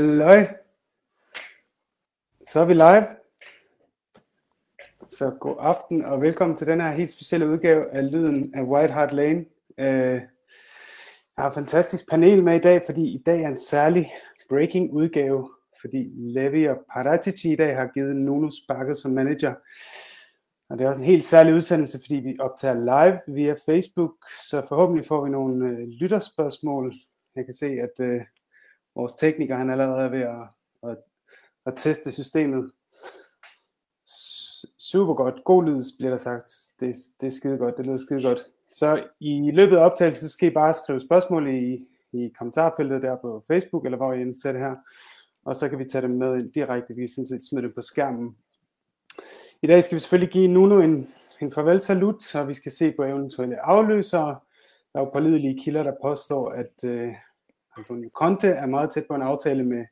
Halløj. Så er vi live. Så god aften og velkommen til den her helt specielle udgave af Lyden af White Hart Lane. Øh, jeg har et fantastisk panel med i dag, fordi i dag er en særlig breaking udgave, fordi Levi og Paratici i dag har givet Nuno sparket som manager. Og det er også en helt særlig udsendelse, fordi vi optager live via Facebook, så forhåbentlig får vi nogle øh, lytterspørgsmål. Jeg kan se, at øh, vores tekniker han allerede er ved at, at, at teste systemet. Super godt. God lyd, bliver der sagt. Det, det er skide godt. Det lyder skide godt. Så i løbet af optagelsen skal I bare skrive spørgsmål i, i kommentarfeltet der på Facebook, eller hvor I ser det her. Og så kan vi tage dem med direkte. Vi kan sådan set smide dem på skærmen. I dag skal vi selvfølgelig give Nuno en, en farvel salut, og vi skal se på eventuelle afløsere. Der er jo pålidelige kilder, der påstår, at øh, Antonio Conte er meget tæt på en aftale med,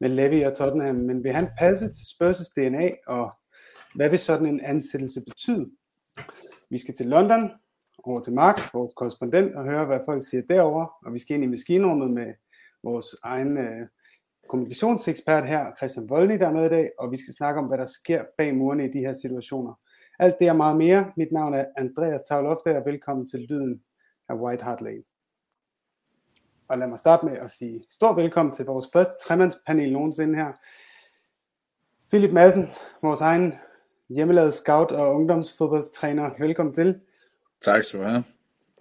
med Levy og Tottenham, men vil han passe til Spurs' DNA, og hvad vil sådan en ansættelse betyde? Vi skal til London, over til Mark, vores korrespondent, og høre, hvad folk siger derover, og vi skal ind i maskinrummet med vores egen øh, kommunikationsekspert her, Christian Voldny, der er med i dag, og vi skal snakke om, hvad der sker bag murene i de her situationer. Alt det og meget mere. Mit navn er Andreas Tavlofte, og velkommen til Lyden af White Hart Lane. Og lad mig starte med at sige stor velkommen til vores første tremandspanel nogensinde her. Philip Madsen, vores egen hjemmelavet scout og ungdomsfodboldstræner. Velkommen til. Tak skal du have.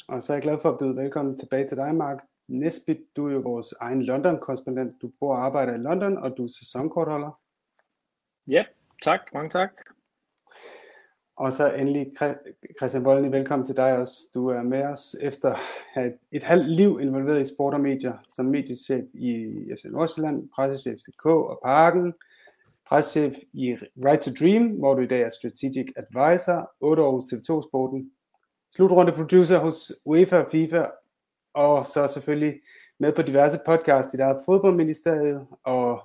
Og så er jeg glad for at byde velkommen tilbage til dig, Mark. Nesbit, du er jo vores egen London-korrespondent. Du bor og arbejder i London, og du er sæsonkortholder. Ja, tak. Mange tak. Og så endelig Christian Voldny, velkommen til dig også. Du er med os efter et, et halvt liv involveret i sport og medier, som mediechef i FC Nordsjælland, pressechef i K og Parken, pressechef i Right to Dream, hvor du i dag er strategic advisor, 8 år hos TV2 Sporten, slutrunde producer hos UEFA og FIFA, og så selvfølgelig med på diverse podcasts i der er fodboldministeriet og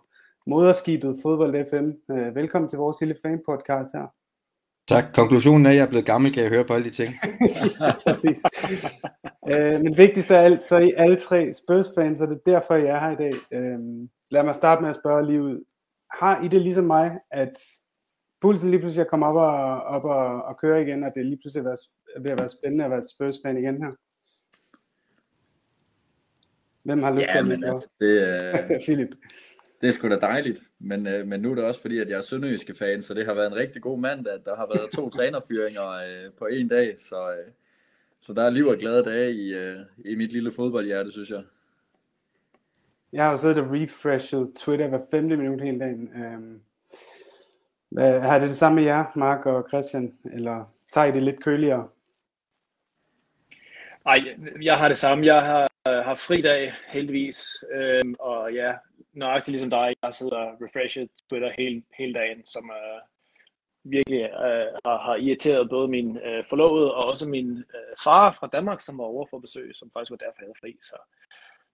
moderskibet Fodbold FM. Øh, velkommen til vores lille fan podcast her. Tak. Konklusionen er, at jeg er blevet gammel, kan jeg høre på alle de ting. ja, præcis. øh, men vigtigst af alt, så er I alle tre Spurs-fans, og det er derfor, jeg er her i dag. Øh, lad mig starte med at spørge lige ud. Har I det ligesom mig, at pulsen lige pludselig er kommet op og, op og, og køre igen, og det er lige pludselig ved at, ved at være spændende at være Spurs-fan igen her? Hvem har lyst ja, til at men altså, det, uh... Philip. Det er sgu da dejligt, men, øh, men nu er det også fordi, at jeg er sønderjyske fan, så det har været en rigtig god mandag. Der har været to trænerfyringer øh, på en dag, så, øh, så der er liv og glade dage i, øh, i mit lille fodboldhjerte, synes jeg. Jeg har jo siddet og refreshet Twitter hver femte minut hele dagen. Øhm, hvad, har det det samme med jer, Mark og Christian, eller tager I det lidt køligere? Nej, jeg har det samme. Jeg har, har fri dag, heldigvis. Øhm, og ja, nøjagtigt ligesom dig, jeg sidder og refresher Twitter hele, hele dagen, som uh, virkelig uh, har, har irriteret både min uh, forlovede og også min uh, far fra Danmark, som var over for besøg, som faktisk var derfor, jeg havde fri. Så.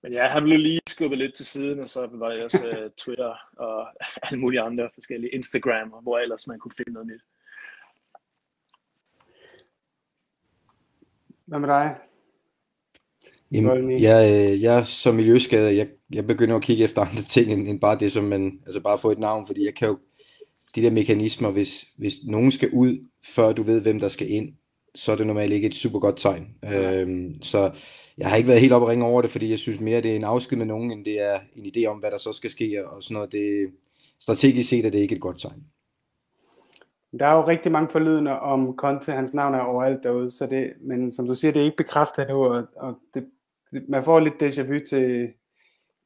Men ja, han blev lige skubbet lidt til siden, og så var det også uh, Twitter og alle mulige andre forskellige Instagram, hvor ellers man kunne finde noget nyt. Hvad med dig? Jamen, jeg, jeg som miljøskadet, jeg, jeg begynder at kigge efter andre ting, end, end bare det, som man, altså bare få et navn, fordi jeg kan jo, de der mekanismer, hvis, hvis nogen skal ud, før du ved, hvem der skal ind, så er det normalt ikke et super godt tegn. Ja. Øhm, så jeg har ikke været helt op og ringe over det, fordi jeg synes mere, det er en afsked med nogen, end det er en idé om, hvad der så skal ske, og sådan noget. Det, strategisk set er det ikke et godt tegn. Der er jo rigtig mange forlydende om Conte, hans navn er overalt derude, så det, men som du siger, det er ikke bekræftet endnu, og, og det, man får lidt déjà vu til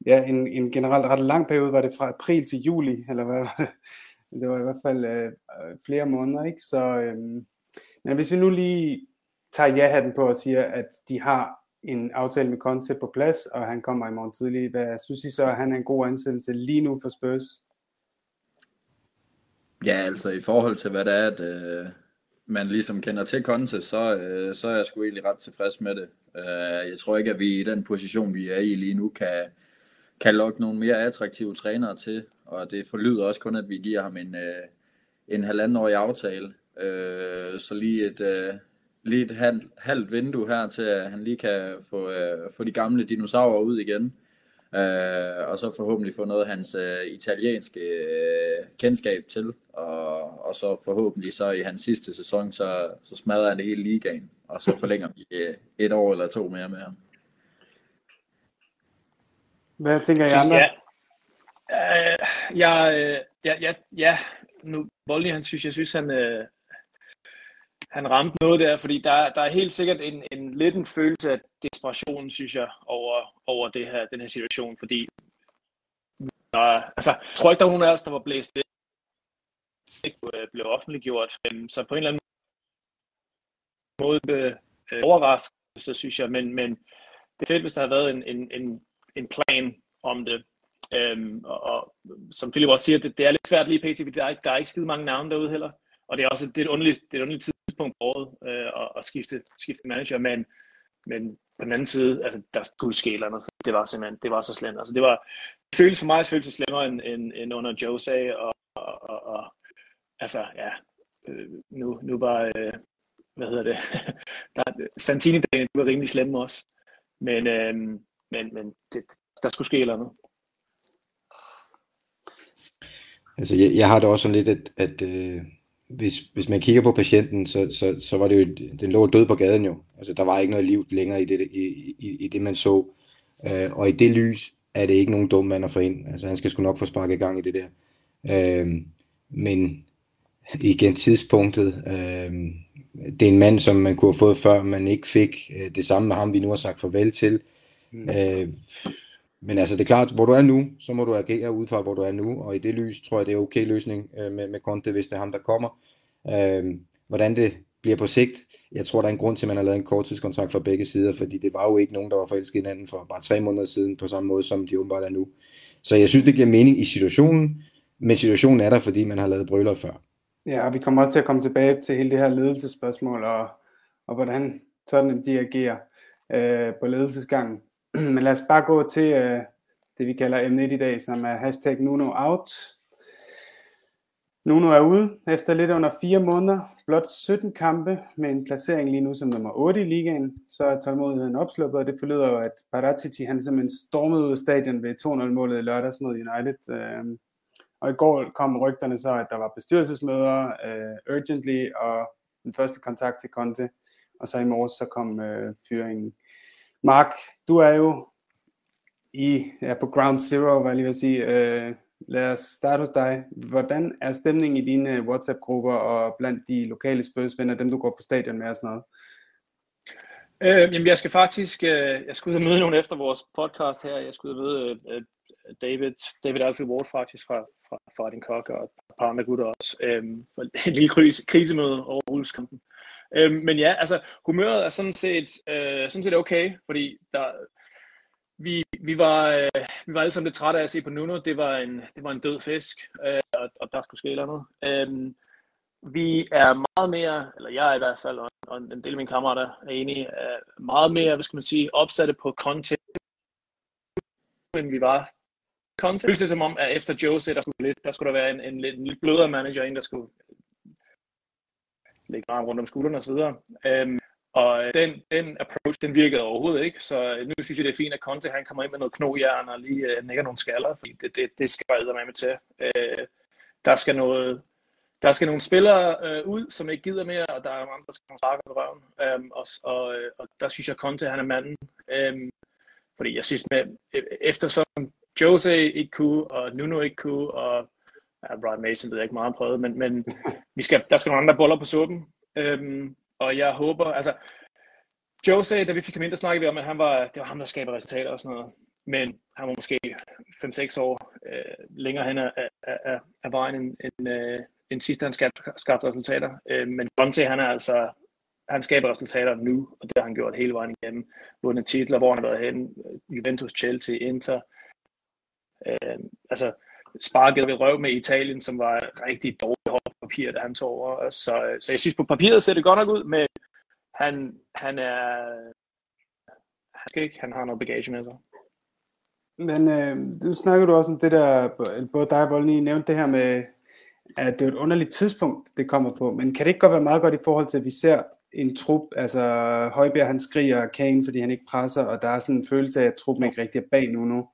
ja, en, en generelt ret lang periode, var det fra april til juli, eller hvad det var i hvert fald øh, øh flere måneder, ikke? Så, øh, men hvis vi nu lige tager ja-hatten på og siger, at de har en aftale med Conte på plads, og han kommer i morgen tidlig, hvad synes I så, at han er en god ansættelse lige nu for Spurs? Ja, altså i forhold til hvad det er, at øh, man ligesom kender til Conte, så, øh, så er jeg sgu egentlig ret tilfreds med det. Øh, jeg tror ikke, at vi i den position, vi er i lige nu, kan, kan lokke nogle mere attraktive trænere til, og det forlyder også kun, at vi giver ham en, øh, en halvandenårig aftale. Øh, så lige et, øh, lige et halvt, halvt vindue her til, at han lige kan få, øh, få de gamle dinosaurer ud igen. Øh, og så forhåbentlig få noget af hans øh, italienske øh, kendskab til, og, og så forhåbentlig så i hans sidste sæson, så, så smadrer han det hele ligaen, og så forlænger vi øh, et år eller to mere med ham. Hvad tænker I andre? Ja, øh, jeg, øh, ja, ja, ja, nu Voldelig, han synes, jeg synes, han, øh, han ramte noget der, fordi der, der er helt sikkert en, en lidt en følelse af desperation, synes jeg, over, over det her, den her situation, fordi der, altså, jeg tror ikke, der var nogen af os, der var blæst det ikke øh, blev offentliggjort, øhm, så på en eller anden måde øh, overraskelse, synes jeg, men, men det er fedt, hvis der har været en, en, en, en plan om det. Øhm, og, og, som Philip også siger, det, det er lidt svært lige pt, fordi der er, der er ikke skide mange navne derude heller. Og det er også det er et underligt, det er et underligt tidspunkt på året øh, at, at skifte, skifte manager, men, men på den anden side, altså, der skulle ske noget. Det var simpelthen, det var så slemt. Altså, det var, det føles for mig det føles slemmere end, end, end under Jose, og, og, og, og altså, ja, øh, nu, nu var, øh, hvad hedder det, der, Santini-dagen var rimelig slemme også. Men, øh, men, men det, der skulle ske noget. Altså, jeg, jeg har det også sådan lidt, at, at øh, hvis, hvis man kigger på patienten, så, så, så var det jo, den lå død på gaden jo. Altså, der var ikke noget liv længere i det, i, i, i det man så. Øh, og i det lys er det ikke nogen dum mand at få ind. Altså, han skal sgu nok få sparket i gang i det der. Øh, men igen tidspunktet, øh, det er en mand, som man kunne have fået før, man ikke fik. Øh, det samme med ham, vi nu har sagt farvel til. Mm. Øh, men altså, det er klart, hvor du er nu, så må du agere ud fra, hvor du er nu, og i det lys tror jeg, det er okay løsning øh, med, med Conte, hvis det er ham, der kommer. Øh, hvordan det bliver på sigt, jeg tror, der er en grund til, at man har lavet en korttidskontrakt fra begge sider, fordi det var jo ikke nogen, der var forelsket hinanden for bare tre måneder siden, på samme måde, som de åbenbart er nu. Så jeg synes, det giver mening i situationen, men situationen er der, fordi man har lavet brøler før. Ja, og vi kommer også til at komme tilbage til hele det her ledelsesspørgsmål, og, og hvordan sådan de agerer øh, på ledelsesgangen. Men lad os bare gå til øh, det, vi kalder M1 i dag, som er hashtag Nuno out. Nuno er ude efter lidt under fire måneder, blot 17 kampe med en placering lige nu som nummer 8 i ligaen. Så er tålmodigheden opsluppet, og det forlyder jo, at Paratici han simpelthen stormede ud af stadion ved 2-0-målet i lørdags mod United. Øh, og i går kom rygterne så, at der var bestyrelsesmøder øh, urgently, og den første kontakt til Conte, og så i morges så kom øh, fyringen. Mark, du er jo i, ja, på ground zero, hvad jeg lige vil sige. Øh, lad os starte hos dig. Hvordan er stemningen i dine øh, WhatsApp-grupper og blandt de lokale spørgsmål, dem du går på stadion med og sådan noget? Øh, jamen, jeg skal faktisk, øh, jeg skal ud og møde nogen efter vores podcast her. Jeg skal ud og møde øh, David, David Alfred Ward faktisk fra, fra Fighting Cock og et par andre gutter også. Øh, for en lille krise, krisemøde over Wolves-kampen. Øh, men ja, altså humøret er sådan set, øh, sådan set okay, fordi der, vi, vi, var, øh, vi var alle sammen lidt trætte af at se på Nuno. Det var en, det var en død fisk, øh, og, og der skulle ske noget. Øh, vi er meget mere, eller jeg er i hvert fald, og, og en del af mine kammerater er enige, er meget mere, hvad skal man sige, opsatte på content, end vi var content. Det er som om, at efter Jose, der skulle, lidt, der skulle der være en, en, en lidt blødere manager, en der skulle lægge arm rundt om skuldrene osv. Øhm, og øh, den, den approach, den virkede overhovedet ikke, så øh, nu synes jeg, det er fint, at Conte han kommer ind med noget knogjern og lige øh, nikker nogle skaller, fordi det, det, det skal bare med til. Øh, der skal noget, der skal nogle spillere øh, ud, som ikke gider mere, og der er andre, der skal sparke på røven. Øhm, og, og, øh, og, der synes jeg, at Conte han er manden. Øhm, fordi jeg synes, med, e- eftersom Jose ikke kunne, og Nuno ikke kunne, og ja, Brian Mason ved jeg ikke meget prøvet, men, men vi skal, der skal nogle andre boller på suppen. Øhm, og jeg håber, altså, Joe sagde, da vi fik ham ind, der snakkede vi om, at han var, det var ham, der skaber resultater og sådan noget. Men han var måske 5-6 år øh, længere hen af, af, af, af vejen end, end, øh, end sidst, han skabte, skabte resultater. Øh, men Bonte, han er altså, han skaber resultater nu, og det har han gjort hele vejen igennem. Vundet titler, hvor han har været hen, Juventus, Chelsea, Inter, Øh, altså, sparket ved røv med Italien, som var rigtig dårligt hårdt papir, da han tog over. Så, så jeg synes, på papiret ser det godt nok ud, men han, han er... Han skal ikke, han har noget bagage med sig. Men øh, du snakker du også om det der, både dig og Volny nævnte det her med, at det er et underligt tidspunkt, det kommer på, men kan det ikke godt være meget godt i forhold til, at vi ser en trup, altså Højbjerg han skriger Kane, fordi han ikke presser, og der er sådan en følelse af, at truppen ikke rigtig er bag nu nu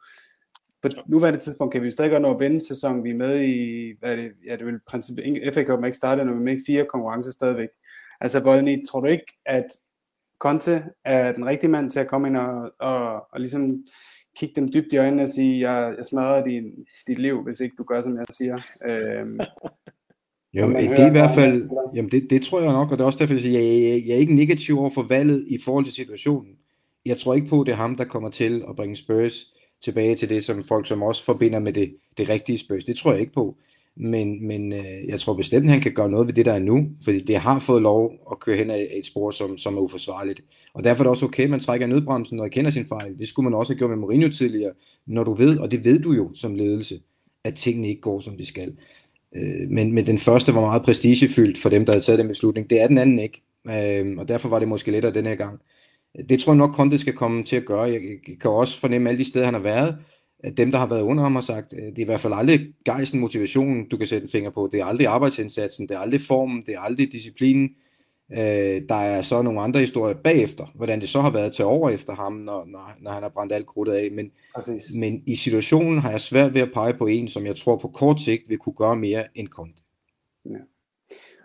på nuværende tidspunkt kan vi jo stadig godt nå at vinde sæsonen. Vi er med i, hvad er det, ja, det vil princippet, FA Cup ikke startet, når vi er med i fire konkurrencer stadigvæk. Altså, Volny, tror du ikke, at Conte er den rigtige mand til at komme ind og, og, og ligesom kigge dem dybt i øjnene og sige, jeg, jeg smadrer din, dit liv, hvis ikke du gør, som jeg siger. Øhm, jo, det er i hvert fald, jamen det, det tror jeg nok, og det er også derfor, jeg siger, jeg, jeg, jeg er ikke negativ over for valget i forhold til situationen. Jeg tror ikke på, at det er ham, der kommer til at bringe Spurs tilbage til det, som folk som også forbinder med det, det rigtige Spurs. Det tror jeg ikke på. Men, men øh, jeg tror bestemt, at han kan gøre noget ved det, der er nu, fordi det har fået lov at køre hen ad et spor, som, som er uforsvarligt. Og derfor er det også okay, at man trækker nødbremsen og erkender sin fejl. Det skulle man også have gjort med Mourinho tidligere, når du ved, og det ved du jo som ledelse, at tingene ikke går, som de skal. Øh, men, men den første var meget prestigefyldt for dem, der havde taget den beslutning. Det er den anden ikke, øh, og derfor var det måske lettere den her gang. Det tror jeg nok, Conte skal komme til at gøre. Jeg, kan også fornemme alle de steder, han har været, at dem, der har været under ham, har sagt, det er i hvert fald aldrig gejsen, motivationen, du kan sætte en finger på. Det er aldrig arbejdsindsatsen, det er aldrig formen, det er aldrig disciplinen. Øh, der er så nogle andre historier bagefter, hvordan det så har været til over efter ham, når, når, når han har brændt alt krudtet af. Men, men i situationen har jeg svært ved at pege på en, som jeg tror på kort sigt vil kunne gøre mere end Conte. Ja.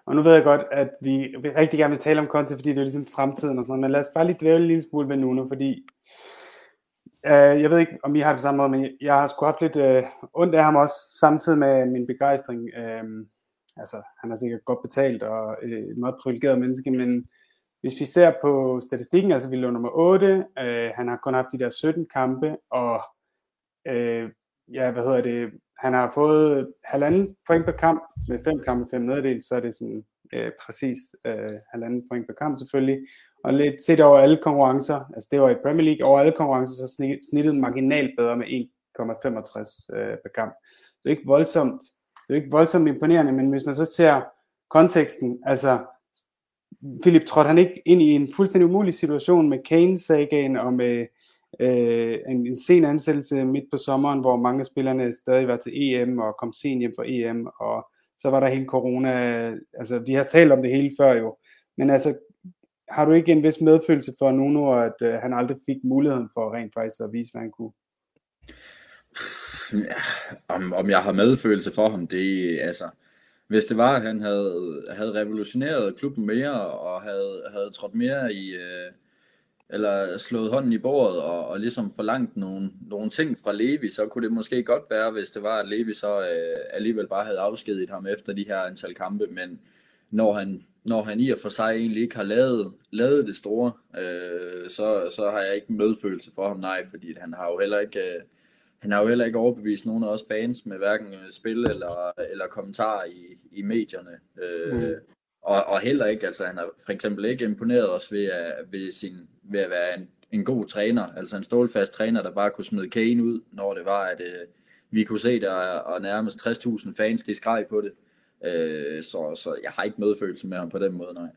Og nu ved jeg godt, at vi, rigtig gerne vil tale om Conte, fordi det er ligesom fremtiden og sådan noget, men lad os bare lige dvæle en lille smule ved Nuno, fordi øh, jeg ved ikke, om I har det på samme måde, men jeg har sgu haft lidt øh, ondt af ham også, samtidig med min begejstring. Øh, altså, han har sikkert godt betalt og øh, et meget privilegeret menneske, men hvis vi ser på statistikken, altså vi lå nummer 8, øh, han har kun haft de der 17 kampe, og øh, ja, hvad hedder det, han har fået halvanden point per kamp, med fem kampe, fem neddel, så er det sådan øh, præcis øh, halvanden point per kamp selvfølgelig, og lidt set over alle konkurrencer, altså det var i Premier League, over alle konkurrencer, så snittet marginalt bedre med 1,65 øh, per kamp. Det er ikke voldsomt, det er ikke voldsomt imponerende, men hvis man så ser konteksten, altså Philip trådte han ikke ind i en fuldstændig umulig situation med Kane-sagen og med øh, en, en sen ansættelse midt på sommeren, hvor mange af spillerne stadig var til EM og kom sent hjem fra EM, og så var der hele corona, altså vi har talt om det hele før jo, men altså har du ikke en vis medfølelse for Nuno, at øh, han aldrig fik muligheden for rent faktisk at vise, hvad han kunne? Ja, om, om jeg har medfølelse for ham, det altså, hvis det var, at han havde, havde revolutioneret klubben mere, og havde, havde trådt mere i, øh, eller slået hånden i bordet, og, og ligesom forlangt nogle, nogle ting fra Levi, så kunne det måske godt være, hvis det var, at Levi så øh, alligevel bare havde afskediget ham efter de her antal kampe, men når han, når han i og for sig egentlig ikke har lavet, lavet det store, øh, så, så har jeg ikke medfølelse for ham, nej, fordi han har jo heller ikke, øh, han har jo heller ikke overbevist nogen af os fans med hverken spil eller, eller kommentarer i, i medierne. Øh, mm og, og heller ikke, altså han har for eksempel ikke imponeret os ved at, ved sin, ved at være en, en god træner, altså en stålfast træner, der bare kunne smide Kane ud, når det var, at øh, vi kunne se der, og nærmest 60.000 fans, de skreg på det. Øh, så, så jeg har ikke medfølelse med ham på den måde, nej.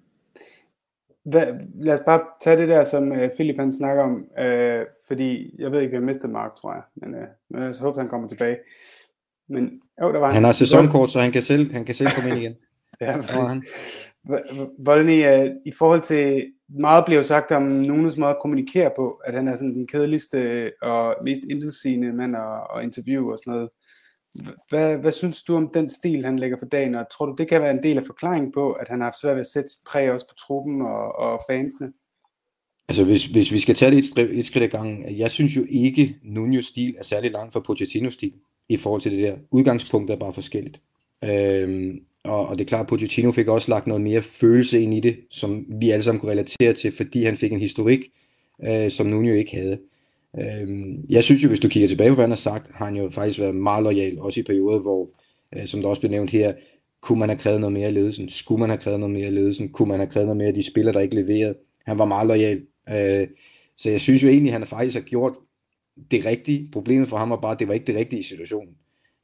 Hvad, lad os bare tage det der, som uh, Philip han snakker om, uh, fordi jeg ved ikke, vi har mistet Mark, tror jeg, men, uh, men jeg håber, han kommer tilbage. Men, jo, der var han har sæsonkort, så han kan selv, han kan selv komme ind igen. ja, han. Volny, uh, i forhold til, meget bliver sagt om Nunes måde at kommunikere på, at han er sådan den kedeligste og mest intetsigende mand at, at interviewe og sådan noget. Hvad, hvad synes du om den stil, han lægger for dagen, og tror du, det kan være en del af forklaringen på, at han har haft svært ved at sætte sit præg også på truppen og, og fansene? Altså, hvis, hvis vi skal tage det et, et skridt ad gangen, jeg synes jo ikke, Nunes stil er særlig langt fra Pochettinos stil i forhold til det der. Udgangspunktet er bare forskelligt. Øhm, og, og det er klart, at Pochettino fik også lagt noget mere følelse ind i det, som vi alle sammen kunne relatere til, fordi han fik en historik, øh, som Nuno ikke havde. Øh, jeg synes jo, hvis du kigger tilbage på, hvad han har sagt, har han jo faktisk været meget lojal, også i perioder, hvor, øh, som der også blev nævnt her, kunne man have krævet noget mere af ledelsen? Skulle man have krævet noget mere af ledelsen? Kunne man have krævet noget mere af de spillere, der ikke leverede? Han var meget lojal. Øh, så jeg synes jo egentlig, at han faktisk har gjort det rigtige. Problemet for ham var bare, at det var ikke det rigtige i situationen.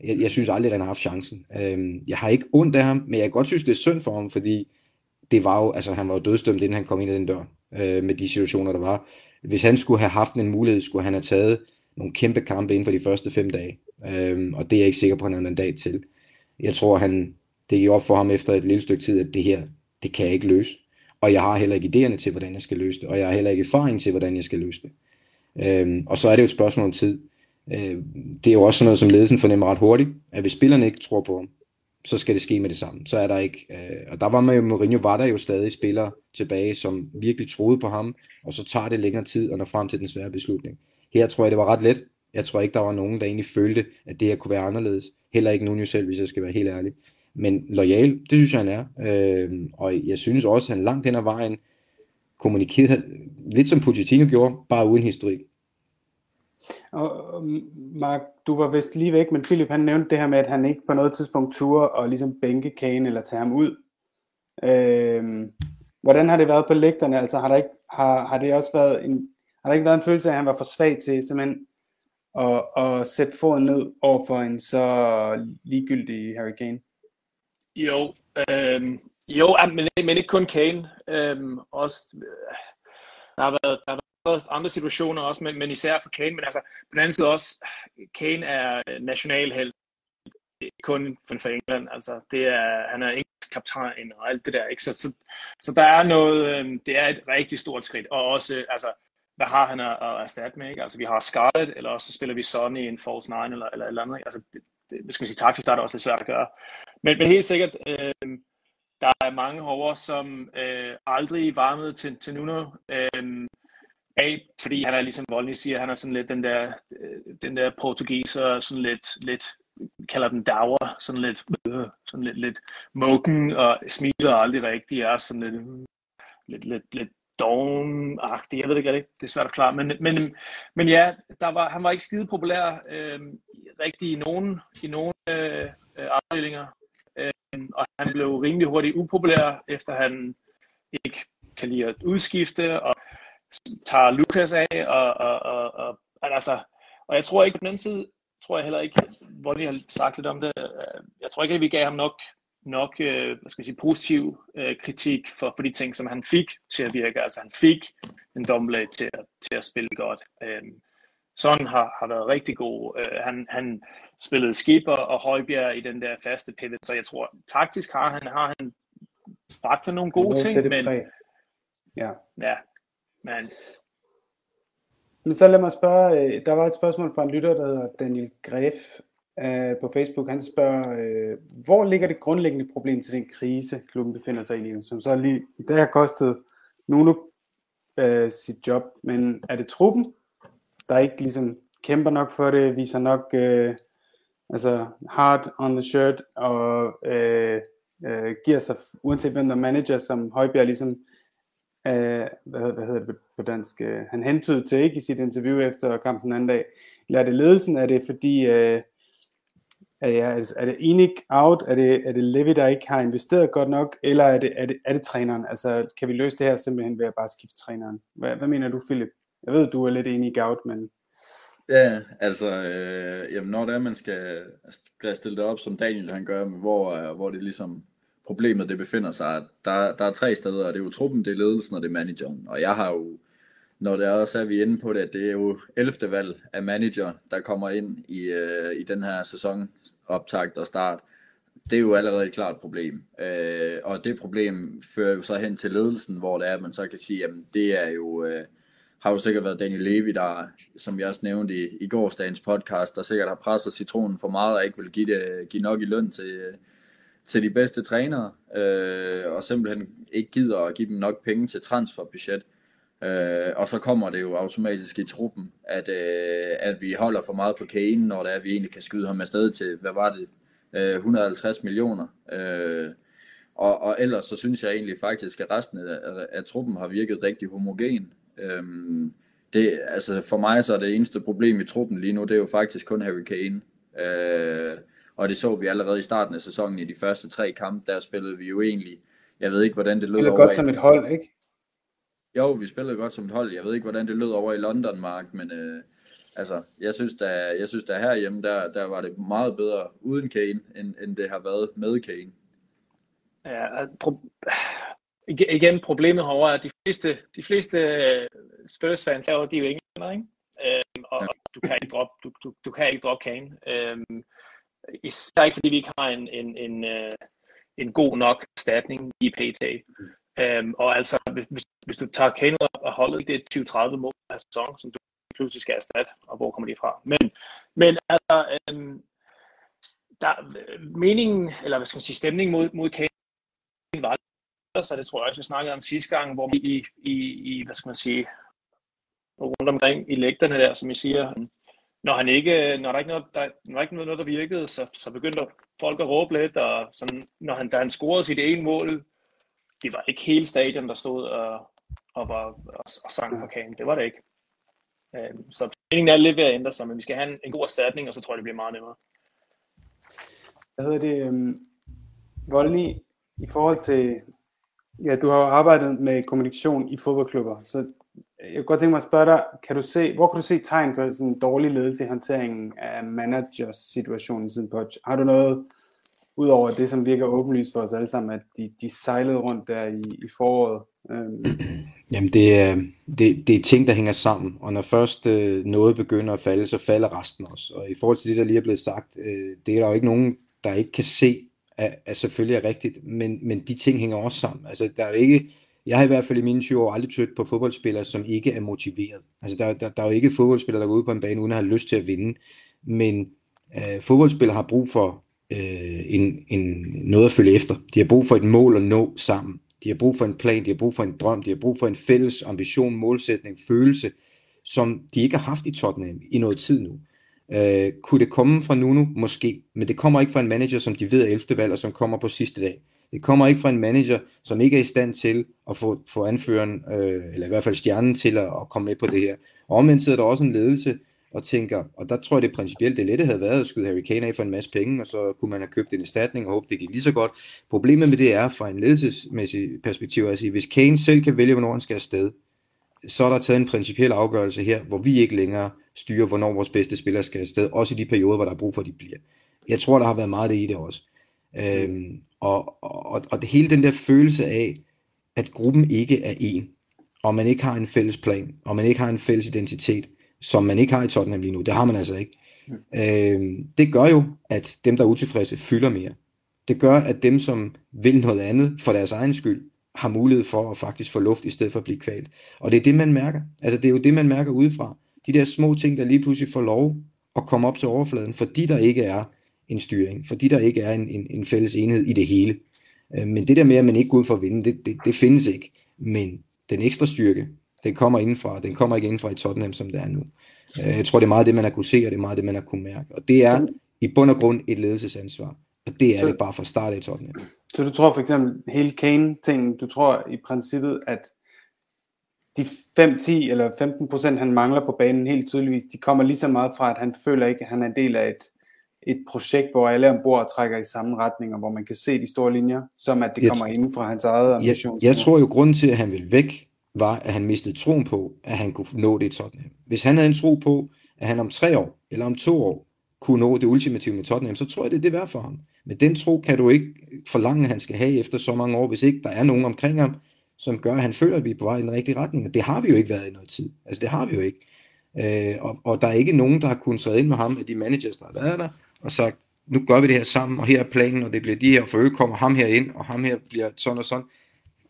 Jeg, jeg synes aldrig, at han har haft chancen. Øhm, jeg har ikke ondt af ham, men jeg kan godt synes, det er synd for ham, fordi det var jo, altså han var jo dødstømt, inden han kom ind ad den dør, øh, med de situationer, der var hvis han skulle have haft en mulighed, skulle han have taget nogle kæmpe kampe inden for de første fem dage. Øhm, og det er jeg ikke sikker på, at han havde mandat til. Jeg tror, han, det gik op for ham efter et lille stykke tid, at det her, det kan jeg ikke løse. Og jeg har heller ikke idéerne til, hvordan jeg skal løse det. Og jeg har heller ikke erfaring til, hvordan jeg skal løse det. Øhm, og så er det jo et spørgsmål om tid. Øh, det er jo også sådan noget, som ledelsen fornemmer ret hurtigt, at hvis spillerne ikke tror på ham, så skal det ske med det samme. Så er der ikke, øh, og der var med Mourinho, var der jo stadig spillere tilbage, som virkelig troede på ham, og så tager det længere tid at nå frem til den svære beslutning. Her tror jeg, det var ret let. Jeg tror ikke, der var nogen, der egentlig følte, at det her kunne være anderledes. Heller ikke nogen jo selv, hvis jeg skal være helt ærlig. Men lojal, det synes jeg, han er. Øh, og jeg synes også, at han langt hen ad vejen kommunikerede, lidt som Pochettino gjorde, bare uden historik. Og Mark, du var vist lige væk, men Philip han nævnte det her med, at han ikke på noget tidspunkt turde og ligesom bænke Kane eller tage ham ud. Øhm, hvordan har det været på lægterne? Altså har der ikke, har, har det også været en, har der ikke været en følelse af, at han var for svag til simpelthen at, at sætte foden ned over for en så ligegyldig Harry Kane? Jo, øhm, jo ah, men, men ikke kun Kane. Øhm, også, øh, der har været, der har været andre situationer også, men, men især for Kane. Men altså, på den anden side også, Kane er nationalheld. Kun for England. Altså, det er, han er engelsk kaptajn og alt det der. Ikke? Så, så, så der er noget, øhm, det er et rigtig stort skridt. Og også, altså, hvad har han at, at erstatte med? Ikke? Altså, vi har Scarlett, eller også så spiller vi Sonny i en False 9 eller, eller eller andet. Altså, det, det, skal man sige, taktisk der er det også lidt svært at gøre. Men, men helt sikkert, øh, der er mange over, som øh, aldrig varmede til, til Nuno. Øh, af, fordi han er ligesom Volny siger, han er sådan lidt den der, øh, den der portugiser, sådan lidt, lidt kalder den dour, sådan lidt, øh, sådan lidt, lidt moken, og smiler aldrig rigtigt, er sådan lidt, øh, lidt, lidt, lidt doven-agtig, jeg ved ikke, det er svært at forklare. men, men, men ja, der var, han var ikke skide populær øh, rigtig i nogen, i nogen øh, afdelinger, øh, og han blev rimelig hurtigt upopulær, efter han ikke kan lide at udskifte, og tager Lukas af, og, og, og, og, altså, og jeg tror ikke på den side, tror jeg heller ikke, hvor har sagt lidt om det, jeg tror ikke, at vi gav ham nok, nok øh, hvad skal jeg sige, positiv øh, kritik for, for de ting, som han fik til at virke. Altså han fik en dommelag til, til at spille godt. Øh, sådan har, har været rigtig god. Øh, han, han spillede Skipper og Højbjerg i den der faste pivot, så jeg tror, taktisk har han, har han bragt nogle gode ting, men, ja. ja, men... Men så lad mig spørge, øh, der var et spørgsmål fra en lytter, der hedder Daniel Greff øh, på Facebook. Han spørger, øh, hvor ligger det grundlæggende problem til den krise, klubben befinder sig i, som så lige i dag har kostet Nuno øh, sit job. Men er det truppen, der ikke ligesom kæmper nok for det, viser nok øh, altså hard on the shirt og øh, øh, giver sig, uanset hvem der manager, som Højbjerg ligesom øh, hvad, hvad hedder det på dansk, øh, han hentede til ikke i sit interview efter kampen den anden dag. Eller er det ledelsen? Er det fordi, øh, er, er, det, altså, er det Enik out? Er det, er det Levi, der ikke har investeret godt nok? Eller er det, er det, er det træneren? Altså, kan vi løse det her simpelthen ved at bare skifte træneren? Hvad, hvad mener du, Philip? Jeg ved, du er lidt Enik out, men... Ja, altså, øh, jamen, når det er, man skal, skal stille det op, som Daniel han gør, hvor, hvor det ligesom problemet det befinder sig. Der, der er tre steder, og det er jo truppen, det er ledelsen og det er manageren. Og jeg har jo, når det er også er vi inde på det, at det er jo 11. valg af manager, der kommer ind i, øh, i den her sæson optakt og start. Det er jo allerede et klart problem. Øh, og det problem fører jo så hen til ledelsen, hvor det er, at man så kan sige, at det er jo... Øh, har jo sikkert været Daniel Levy, der, som jeg også nævnte i, i gårsdagens podcast, der sikkert har presset citronen for meget og ikke vil give, det, give nok i løn til, til de bedste trænere, øh, og simpelthen ikke gider at give dem nok penge til transferbudget. Øh, og så kommer det jo automatisk i truppen, at, øh, at vi holder for meget på Kane, når det er, at vi egentlig kan skyde ham afsted til, hvad var det, øh, 150 millioner. Øh, og, og ellers så synes jeg egentlig faktisk, at resten af, af, truppen har virket rigtig homogen. Øh, det, altså for mig så er det eneste problem i truppen lige nu, det er jo faktisk kun Harry Kane. Øh, og det så vi allerede i starten af sæsonen i de første tre kampe, der spillede vi jo egentlig, jeg ved ikke hvordan det lød over godt i... som et hold, ikke? Jo, vi spillede godt som et hold. Jeg ved ikke hvordan det lød over i London, Mark, men øh, altså, jeg synes da, jeg synes da herhjemme, der, der var det meget bedre uden Kane, end, end det har været med Kane. Ja, pro- igen, problemet herovre er, at de fleste, de fleste øh, Spurs-fans de er jo englænder, ikke? Øhm, og, ja. du kan ikke droppe, du, du, du kan ikke droppe Kane. Øhm, Især ikke fordi vi ikke har en, en, en, øh, en god nok erstatning i PT. Mm. Øhm, og altså, hvis, hvis du tager Kane op og holdet, det 20-30 mål per sæson, som du pludselig skal erstatte, og hvor kommer de fra. Men, men altså, øhm, der, meningen, eller hvad skal man sige, stemningen mod, mod Kane var så det tror jeg også, vi snakkede om sidste gang, hvor vi i, i, i hvad skal man sige, rundt omkring i lægterne der, som I siger, når, han ikke, når der ikke noget, der, når der ikke noget, der virkede, så, så begyndte folk at råbe lidt, og sådan, når han, da han scorede sit ene mål, det var ikke hele stadion, der stod og, og, var, og, og sang for kagen. Det var det ikke. Øhm, så meningen er lidt ved at ændre sig, men vi skal have en, en god erstatning, og så tror jeg, det bliver meget nemmere. Hvad hedder det? Øhm, um, Voldny, i forhold til, ja, du har arbejdet med kommunikation i fodboldklubber, så Øh, jeg kunne godt tænke mig at spørge dig, kan du se, hvor kan du se tegn på sådan en dårlig ledelse i håndteringen af managers situationen siden Poch? Har du noget, udover det, som virker åbenlyst for os alle sammen, at de, de sejlede rundt der i, i foråret? Øhm. Jamen, det er, det, det er ting, der hænger sammen, og når først øh, noget begynder at falde, så falder resten også. Og i forhold til det, der lige er blevet sagt, øh, det er der jo ikke nogen, der ikke kan se, at, at selvfølgelig er rigtigt, men, men de ting hænger også sammen. Altså, der er jo ikke, jeg har i hvert fald i mine 20 år aldrig tødt på fodboldspillere, som ikke er motiveret. Altså, der, der, der er jo ikke fodboldspillere, der går ud på en bane, uden at have lyst til at vinde, men øh, fodboldspillere har brug for øh, en, en, noget at følge efter. De har brug for et mål at nå sammen. De har brug for en plan, de har brug for en drøm, de har brug for en fælles ambition, målsætning, følelse, som de ikke har haft i Tottenham i noget tid nu. Øh, kunne det komme fra Nuno? Måske. Men det kommer ikke fra en manager, som de ved er 11. valg, og som kommer på sidste dag. Det kommer ikke fra en manager, som ikke er i stand til at få, få anføreren, øh, eller i hvert fald stjernen til at, at komme med på det her. Og omvendt sidder der også en ledelse, og tænker, og der tror jeg det principielt, det lette havde været at skyde Harry Kane af for en masse penge, og så kunne man have købt en erstatning og håbe, det gik lige så godt. Problemet med det er, fra en ledelsesmæssig perspektiv, at sige, hvis Kane selv kan vælge, hvornår han skal afsted, så er der taget en principiel afgørelse her, hvor vi ikke længere styrer, hvornår vores bedste spillere skal afsted, også i de perioder, hvor der er brug for, at de bliver. Jeg tror, der har været meget det i det også. Øhm, og, og, og det hele den der følelse af, at gruppen ikke er en, og man ikke har en fælles plan, og man ikke har en fælles identitet, som man ikke har i Tottenham lige nu. Det har man altså ikke. Mm. Øhm, det gør jo, at dem, der er utilfredse, fylder mere. Det gør, at dem, som vil noget andet for deres egen skyld, har mulighed for at faktisk få luft, i stedet for at blive kvalt. Og det er det, man mærker. Altså, det er jo det, man mærker udefra. De der små ting, der lige pludselig får lov at komme op til overfladen, fordi der ikke er en styring, fordi der ikke er en, en, en fælles enhed i det hele. Øh, men det der med, at man ikke går ud for at vinde, det, det, det findes ikke. Men den ekstra styrke, den kommer indenfra, den kommer ikke indenfra i Tottenham, som det er nu. Øh, jeg tror, det er meget det, man har kunne se, og det er meget det, man har kunne mærke. Og det er i bund og grund et ledelsesansvar. Og det er så, det bare fra start af Tottenham. Så du tror for eksempel hele Kane-ting, du tror i princippet, at de 5-10 eller 15 procent, han mangler på banen helt tydeligvis, de kommer lige så meget fra, at han føler ikke, at han er en del af et, et projekt, hvor alle ombord trækker i samme retning, og hvor man kan se de store linjer, som at det jeg kommer inden fra hans eget ambition. Jeg, jeg tror jo, grunden til, at han vil væk, var, at han mistede troen på, at han kunne nå det i Tottenham. Hvis han havde en tro på, at han om tre år, eller om to år, kunne nå det ultimative med Tottenham, så tror jeg, det er det værd for ham. Men den tro kan du ikke forlange, at han skal have efter så mange år, hvis ikke der er nogen omkring ham, som gør, at han føler, at vi er på vej i den rigtige retning. Og det har vi jo ikke været i noget tid. Altså det har vi jo ikke. Øh, og, og der er ikke nogen, der har kunnet træde ind med ham af de managers, der har været der, og sagt, nu gør vi det her sammen, og her er planen, og det bliver de her, for øvrigt kommer ham her ind, og ham her bliver sådan og sådan.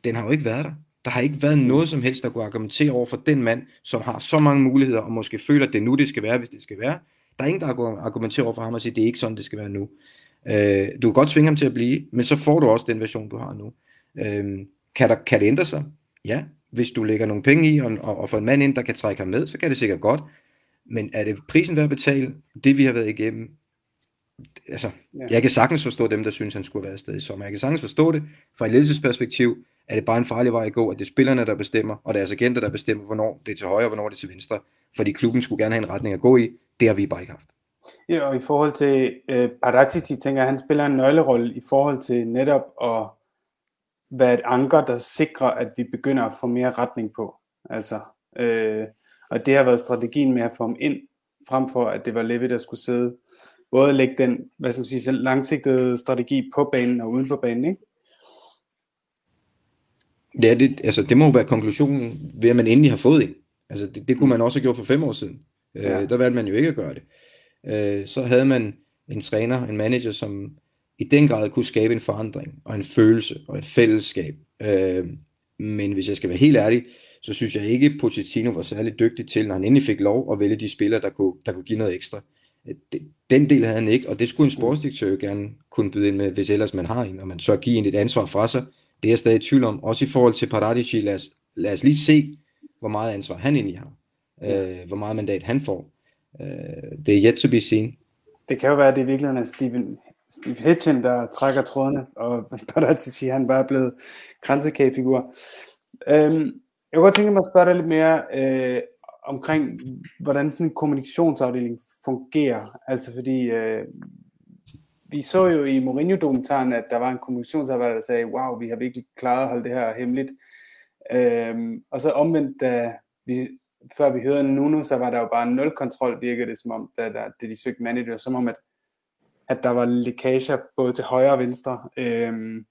Den har jo ikke været der. Der har ikke været noget som helst, der kunne argumentere over for den mand, som har så mange muligheder, og måske føler, at det er nu, det skal være, hvis det skal være. Der er ingen, der kan argumentere over for ham og sige, at det er ikke sådan, det skal være nu. Øh, du kan godt tvinge ham til at blive, men så får du også den version, du har nu. Øh, kan, der, kan det ændre sig? Ja. Hvis du lægger nogle penge i, og, og, og får en mand ind, der kan trække ham med, så kan det sikkert godt. Men er det prisen værd at betale, det vi har været igennem? Altså, ja. jeg kan sagtens forstå dem, der synes, han skulle være afsted i sommer. Jeg kan sagtens forstå det. Fra et ledelsesperspektiv er det bare en farlig vej at gå, at det er spillerne, der bestemmer, og deres agenter, der bestemmer, hvornår det er til højre, og hvornår det er til venstre. Fordi klubben skulle gerne have en retning at gå i. Det har vi bare ikke haft. Ja, og i forhold til øh, Paratici, tænker jeg, han spiller en nøglerolle i forhold til netop at være et anker, der sikrer, at vi begynder at få mere retning på. Altså, øh, og det har været strategien med at få ham ind, frem for at det var Levi, der skulle sidde, både lægge den, hvad skal man sige, langsigtede strategi på banen og uden for banen, ikke? Ja, det, altså, det må jo være konklusionen ved, at man endelig har fået en. Altså, det, det kunne man også have gjort for fem år siden. Øh, ja. Øh, der valgte man jo ikke at gøre det. Øh, så havde man en træner, en manager, som i den grad kunne skabe en forandring, og en følelse, og et fællesskab. Øh, men hvis jeg skal være helt ærlig, så synes jeg ikke, Pochettino var særlig dygtig til, når han endelig fik lov at vælge de spillere, der kunne, der kunne give noget ekstra. Den del havde han ikke, og det skulle en sportsdirektør gerne kunne byde ind med, hvis ellers man har en, og man så giver en et ansvar fra sig. Det er jeg stadig i tvivl om. Også i forhold til Paradici, lad os, lad os lige se, hvor meget ansvar han egentlig har. Øh, hvor meget mandat han får. Øh, det er yet to be seen. Det kan jo være, at det i virkeligheden er Steven, Steve Hitchen, der trækker trådene, og Paratici, han bare er blevet kransekagefigur. Øhm, jeg kunne godt tænke mig at spørge dig lidt mere øh, omkring, hvordan sådan en kommunikationsafdeling fungerer. Altså fordi, øh, vi så jo i Mourinho-dokumentaren, at der var en kommunikationsarbejder, der sagde, wow, vi har virkelig klaret at holde det her hemmeligt. Øh, og så omvendt, da vi, før vi hørte Nuno, så var der jo bare nul kontrol, virkede det som om, da, da, da de søgte manager, som om, at, at der var lækager både til højre og venstre. Øh,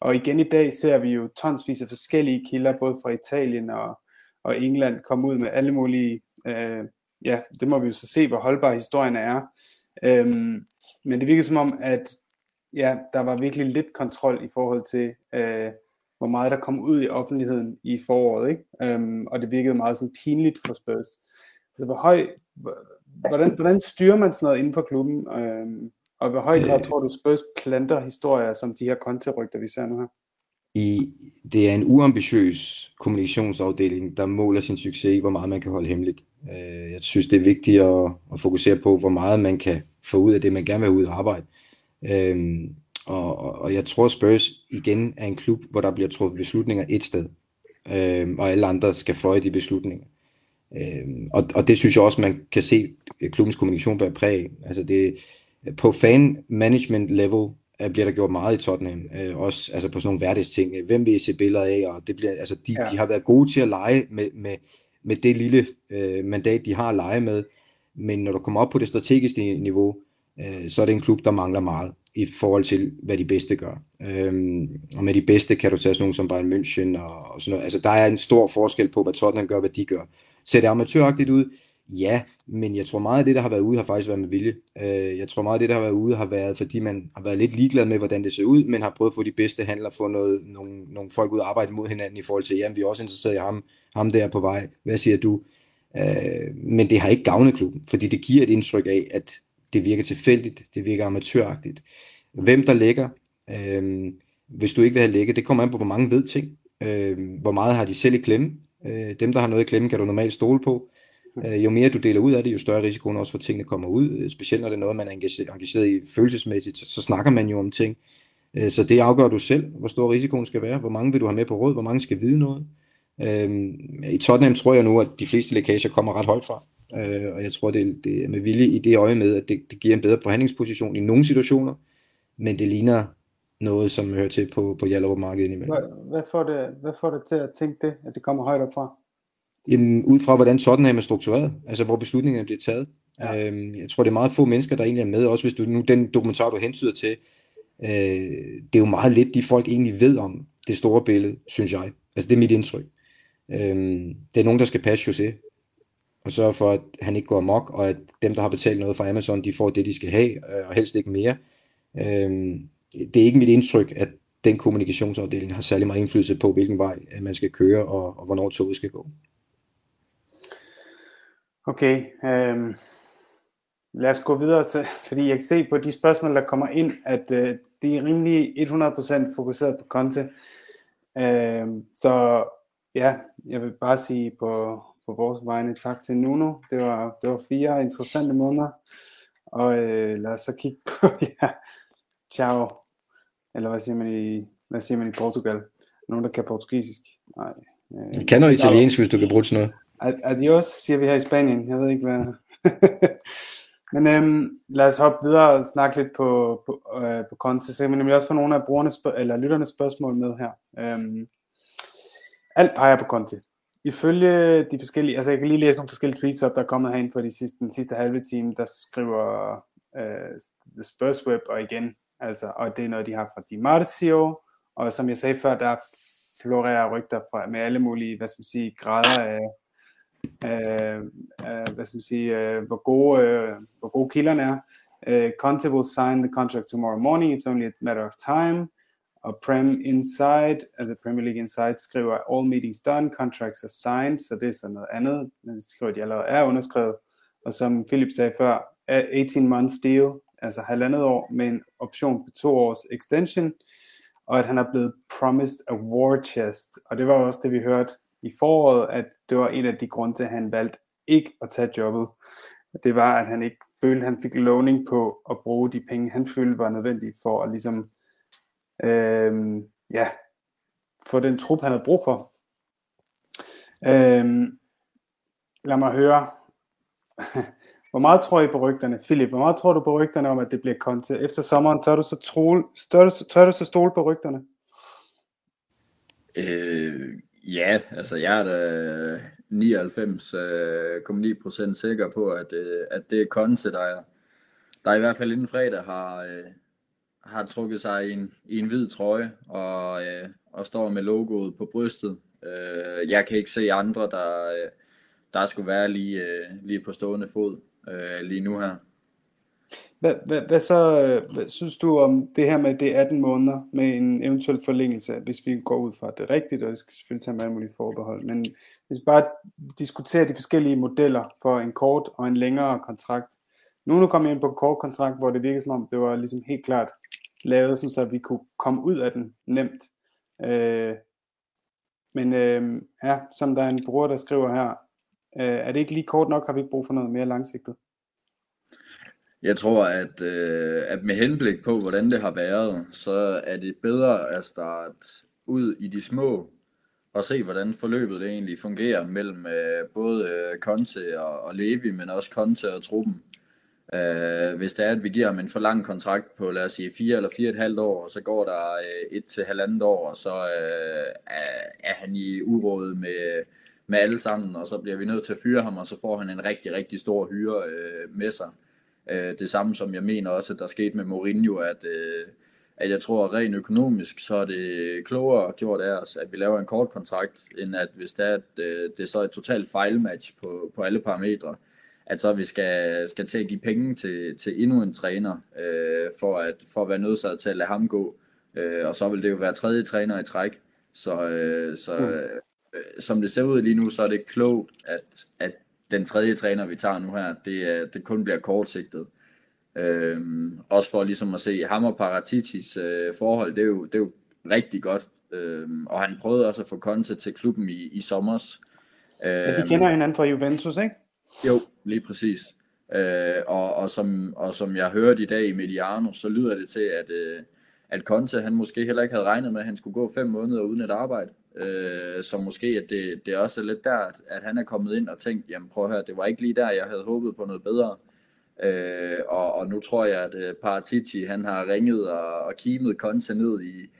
og igen i dag ser vi jo tonsvis af forskellige kilder, både fra Italien og, og England, komme ud med alle mulige, øh, ja, det må vi jo så se, hvor holdbar historien er. Øhm, men det virker som om, at ja, der var virkelig lidt kontrol i forhold til, øh, hvor meget der kom ud i offentligheden i foråret, ikke? Øhm, og det virkede meget sådan pinligt for Spurs. Altså, hvor høj, hvordan, hvordan styrer man sådan noget inden for klubben? Øhm, og hvor høj grad øh. tror du Spurs planter historier som de her konterygter, vi ser nu her? I, det er en uambitiøs kommunikationsafdeling, der måler sin succes i, hvor meget man kan holde hemmeligt. Øh, jeg synes, det er vigtigt at, at fokusere på, hvor meget man kan få ud af det, man gerne vil have ud øh, og arbejde. Og, og jeg tror, Spurs igen er en klub, hvor der bliver truffet beslutninger et sted, øhm, og alle andre skal føje de beslutninger. Øhm, og, og det synes jeg også, man kan se klubbens kommunikation bære præg. Altså det, på fan management level bliver der gjort meget i Tottenham, øh, også altså på sådan nogle hverdagsting. Hvem vil I se billeder af? Og det bliver, altså de, ja. de har været gode til at lege med, med, med det lille øh, mandat, de har at lege med. Men når du kommer op på det strategiske niveau, øh, så er det en klub, der mangler meget i forhold til, hvad de bedste gør. Øhm, og med de bedste kan du tage sådan nogle som Bayern München og, og sådan noget. Altså, der er en stor forskel på, hvad Tottenham gør, hvad de gør. Ser det amatøragtigt ud? Ja, men jeg tror meget af det, der har været ude, har faktisk været med vilje. Øh, jeg tror meget af det, der har været ude, har været, fordi man har været lidt ligeglad med, hvordan det ser ud, men har prøvet at få de bedste handler, få noget, nogle, nogle folk ud og arbejde mod hinanden i forhold til, jamen vi er også interesseret i ham, ham der på vej. Hvad siger du? Øh, men det har ikke gavnet klubben, fordi det giver et indtryk af, at det virker tilfældigt, det virker amatøragtigt. Hvem der lægger, øh, hvis du ikke vil have lægget, det kommer an på, hvor mange ved ting. Øh, hvor meget har de selv i klemme. Øh, dem, der har noget i klemme, kan du normalt stole på. Mm. Øh, jo mere du deler ud af det, jo større risikoen også for, at tingene kommer ud. Øh, specielt når det er noget, man er engageret i følelsesmæssigt, så, så snakker man jo om ting. Øh, så det afgør du selv, hvor stor risikoen skal være. Hvor mange vil du have med på råd? Hvor mange skal vide noget? Øh, I Tottenham tror jeg nu, at de fleste lækager kommer ret højt fra. Øh, og jeg tror, det, det er med vilje i det øje med, at det, det giver en bedre forhandlingsposition i nogle situationer, men det ligner noget, som hører til på, på Jallerup-markedet indimellem. Hvad, hvad, får det, hvad får det til at tænke det, at det kommer højt op fra? Jamen, ud fra hvordan Tottenham er struktureret, altså hvor beslutningerne bliver taget. Ja. Øhm, jeg tror, det er meget få mennesker, der egentlig er med, også hvis du nu den dokumentar, du hensyder til, øh, det er jo meget lidt, de folk egentlig ved om det store billede, synes jeg. Altså det er mit indtryk. Øhm, det er nogen, der skal passe Jose, og sørge for, at han ikke går amok, og at dem, der har betalt noget fra Amazon, de får det, de skal have, øh, og helst ikke mere. Øhm, det er ikke mit indtryk, at den kommunikationsafdeling har særlig meget indflydelse på, hvilken vej man skal køre, og, og hvornår toget skal gå. Okay, øhm, lad os gå videre til, fordi jeg kan se på de spørgsmål, der kommer ind, at øh, de er rimelig 100% fokuseret på Conte. Øhm, så ja, jeg vil bare sige på, på vores vegne tak til Nuno. Det var, det var fire interessante måneder. Og øh, lad os så kigge på, ja, ciao. Eller hvad siger man i, hvad siger man i Portugal? Nogen, der kan portugisisk? Nej. Øh, jeg kan noget italiensk, hvis du kan bruge til noget. Adios, siger vi her i Spanien. Jeg ved ikke, hvad... Men øhm, lad os hoppe videre og snakke lidt på, på, øh, på Conte. Så kan nemlig også få nogle af brugernes eller lytternes spørgsmål med her. Øhm, alt peger på Conte. Ifølge de forskellige, altså jeg kan lige læse nogle forskellige tweets op, der er kommet herind for de sidste, den sidste halve time, der skriver øh, The Spurs Web, og igen, altså, og det er noget, de har fra Di Marzio, og som jeg sagde før, der florerer rygter fra, med alle mulige, hvad skal man sige, grader af, øh, øh, hvad skal man sige, øh, hvor, gode, øh, hvor gode kilderne er. Uh, Conte will sign the contract tomorrow morning, it's only a matter of time. og Prem Inside, altså Premier League Inside, skriver, all meetings done, contracts are signed, så det er sådan noget andet, men de skriver, at de allerede er underskrevet, og som Philip sagde før, 18-month deal, altså halvandet år med en option på to års extension, og at han er blevet promised a war chest, og det var også det, vi hørte i foråret, at det var en af de grunde til, at han valgte ikke at tage jobbet. Det var, at han ikke følte, at han fik lovning på at bruge de penge, han følte var nødvendige for at ligesom, øh, ja, få den trup, han havde brug for. Øh, lad mig høre, hvor meget tror I på rygterne? Philip, hvor meget tror du på rygterne om, at det bliver Conte? Efter sommeren, tør du så, trole, tør du, tør du så stole på rygterne? Øh, ja, altså jeg er da 99,9% øh, sikker på, at, øh, at det er Conte, der, er, der i hvert fald inden fredag har, øh, har trukket sig i en, i en hvid trøje og, øh, og står med logoet på brystet. Øh, jeg kan ikke se andre, der, øh, der skulle være lige, øh, lige på stående fod øh, lige nu her. Hvad, hvad, hvad så hvad synes du om det her med det 18 måneder med en eventuel forlængelse, hvis vi går ud fra det rigtigt, og det skal selvfølgelig tage med alle mulige forbehold, men hvis vi bare diskuterer de forskellige modeller for en kort og en længere kontrakt. Nu er kommer jeg ind på en kort kontrakt, hvor det virker som om, det var ligesom helt klart lavet, så vi kunne komme ud af den nemt. Øh, men øh, ja, som der er en bruger, der skriver her, øh, er det ikke lige kort nok, har vi ikke brug for noget mere langsigtet? Jeg tror, at, øh, at med henblik på, hvordan det har været, så er det bedre at starte ud i de små og se, hvordan forløbet det egentlig fungerer mellem øh, både øh, Conte og, og Levi, men også Conte og truppen. Øh, hvis det er, at vi giver ham en for lang kontrakt på, lad os sige, fire eller fire et halvt år, og så går der øh, et til halvandet år, og så øh, er, er han i uråd med, med alle sammen, og så bliver vi nødt til at fyre ham, og så får han en rigtig, rigtig stor hyre øh, med sig. Øh, det samme som jeg mener også, at der skete med Mourinho, at, øh, at jeg tror, at rent økonomisk, så er det klogere gjort af os, at vi laver en kort kontrakt, end at hvis det er, at øh, det er så et totalt fejlmatch på, på alle parametre, at så vi skal, skal til at give penge til, til endnu en træner, øh, for, at, for at være nødsaget til at lade ham gå. Øh, og så vil det jo være tredje træner i træk. Så, øh, så mm. øh, som det ser ud lige nu, så er det klogt, at, at den tredje træner, vi tager nu her, det, det kun bliver kortsigtet. Øhm, også for ligesom at se ham og Paraticis øh, forhold, det er, jo, det er jo rigtig godt. Øhm, og han prøvede også at få Conte til klubben i, i sommers. Øhm, ja, de kender hinanden fra Juventus, ikke? Jo, lige præcis. Øh, og, og, som, og som jeg hørte i dag i Mediano, så lyder det til, at, øh, at Conte han måske heller ikke havde regnet med, at han skulle gå fem måneder uden et arbejde. Øh, så måske at det, det også er lidt der, at, han er kommet ind og tænkt, jamen prøv at høre, det var ikke lige der, jeg havde håbet på noget bedre. Øh, og, og nu tror jeg, at uh, Paratici, han har ringet og, og kimet Conte ned i,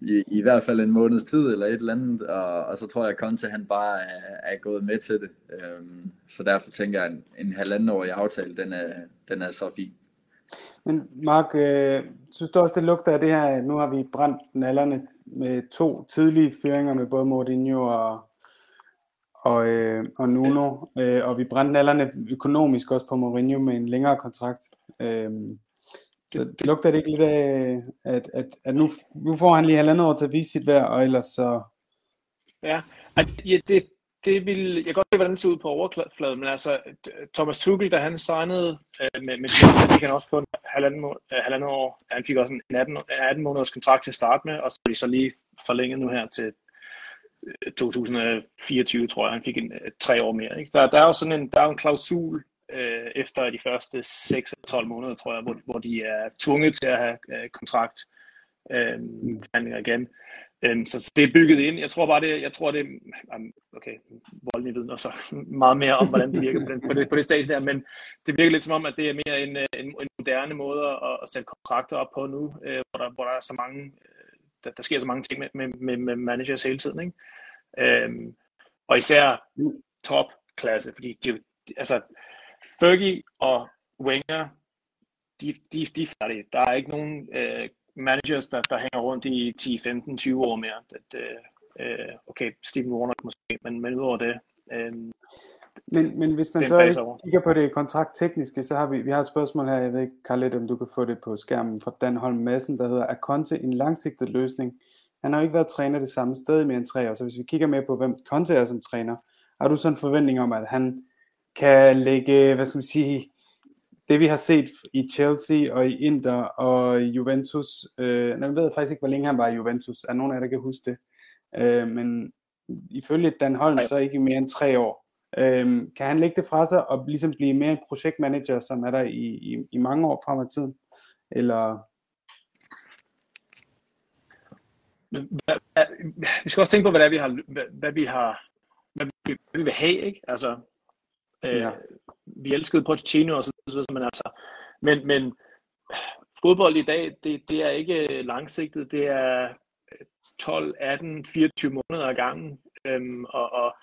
i, i hvert fald en måneds tid eller et eller andet, og, og så tror jeg, at Conte han bare er, er gået med til det. Øh, så derfor tænker jeg, at en, en halvandenårig aftale, den er, den er så fin. Men Mark, øh, synes du også, det lugter af det her, nu har vi brændt nallerne med to tidlige føringer med både Mourinho og, og, øh, og Nuno, øh, og vi brændte nallerne økonomisk også på Mourinho med en længere kontrakt. Øh, så det lugter det ikke lidt af, at, at, at nu, nu får han lige halvandet år til at vise sit værd, og ellers så... Ja, ja det, det vil, jeg kan godt se, hvordan det ser ud på overfladen, men altså, Thomas Tuchel, da han signede øh, med, med Chelsea, fik han også på en halvanden, øh, halvanden år, han fik også en 18, 18 øh, måneders kontrakt til at starte med, og så er de så lige forlænget nu her til øh, 2024, tror jeg, han fik en, øh, tre år mere. Ikke? Der, der er jo sådan en, der er en klausul øh, efter de første 6 eller 12 måneder, tror jeg, hvor, hvor de er tvunget til at have øh, kontrakt øh, igen. Øhm, så det er bygget ind. Jeg tror bare, det, jeg tror det, okay, voldelig viden og så meget mere om, hvordan det virker på, den, på, det, på det stadie der, men det virker lidt som om, at det er mere en, øh, en, en moderne måde at, at sætte kontrakter op på nu, øh, hvor, der, hvor der er så mange, øh, der, der sker så mange ting med, med, med, med managers hele tiden, ikke? Øhm, og især topklasse, fordi de, altså, Fergie og Wenger, de, de, de er færdige. Der er ikke nogen øh, managers, der, der hænger rundt i 10, 15, 20 år mere. At, øh, okay, Steven Warner måske, men, men udover det. Øh, Men, men hvis man så ikke kigger på det kontrakttekniske, så har vi, vi har et spørgsmål her, jeg ved ikke, Carl, om du kan få det på skærmen fra Dan Holm Madsen, der hedder, er Conte en langsigtet løsning? Han har jo ikke været træner det samme sted i mere end tre år, så hvis vi kigger med på, hvem Conte er som træner, har du sådan en forventning om, at han kan lægge, hvad skal man sige, det vi har set i Chelsea og i Inter og Juventus, øh, jeg ved faktisk ikke, hvor længe han var i Juventus, er nogen af jer, der kan huske det, øh, men ifølge Dan Holm, så ikke mere end tre år. Øh, kan han lægge det fra sig og ligesom blive mere en projektmanager, som er der i, i, i mange år frem i tiden? Eller vi skal også tænke på, hvad det er, vi har, hvad, hvad vi har, hvad vi, hvad vi vil have, ikke? Altså, øh, ja. vi elskede Pochettino og men altså, men, men fodbold i dag, det, det er ikke øh, langsigtet, det er 12, 18, 24 måneder ad gangen, øhm, og, og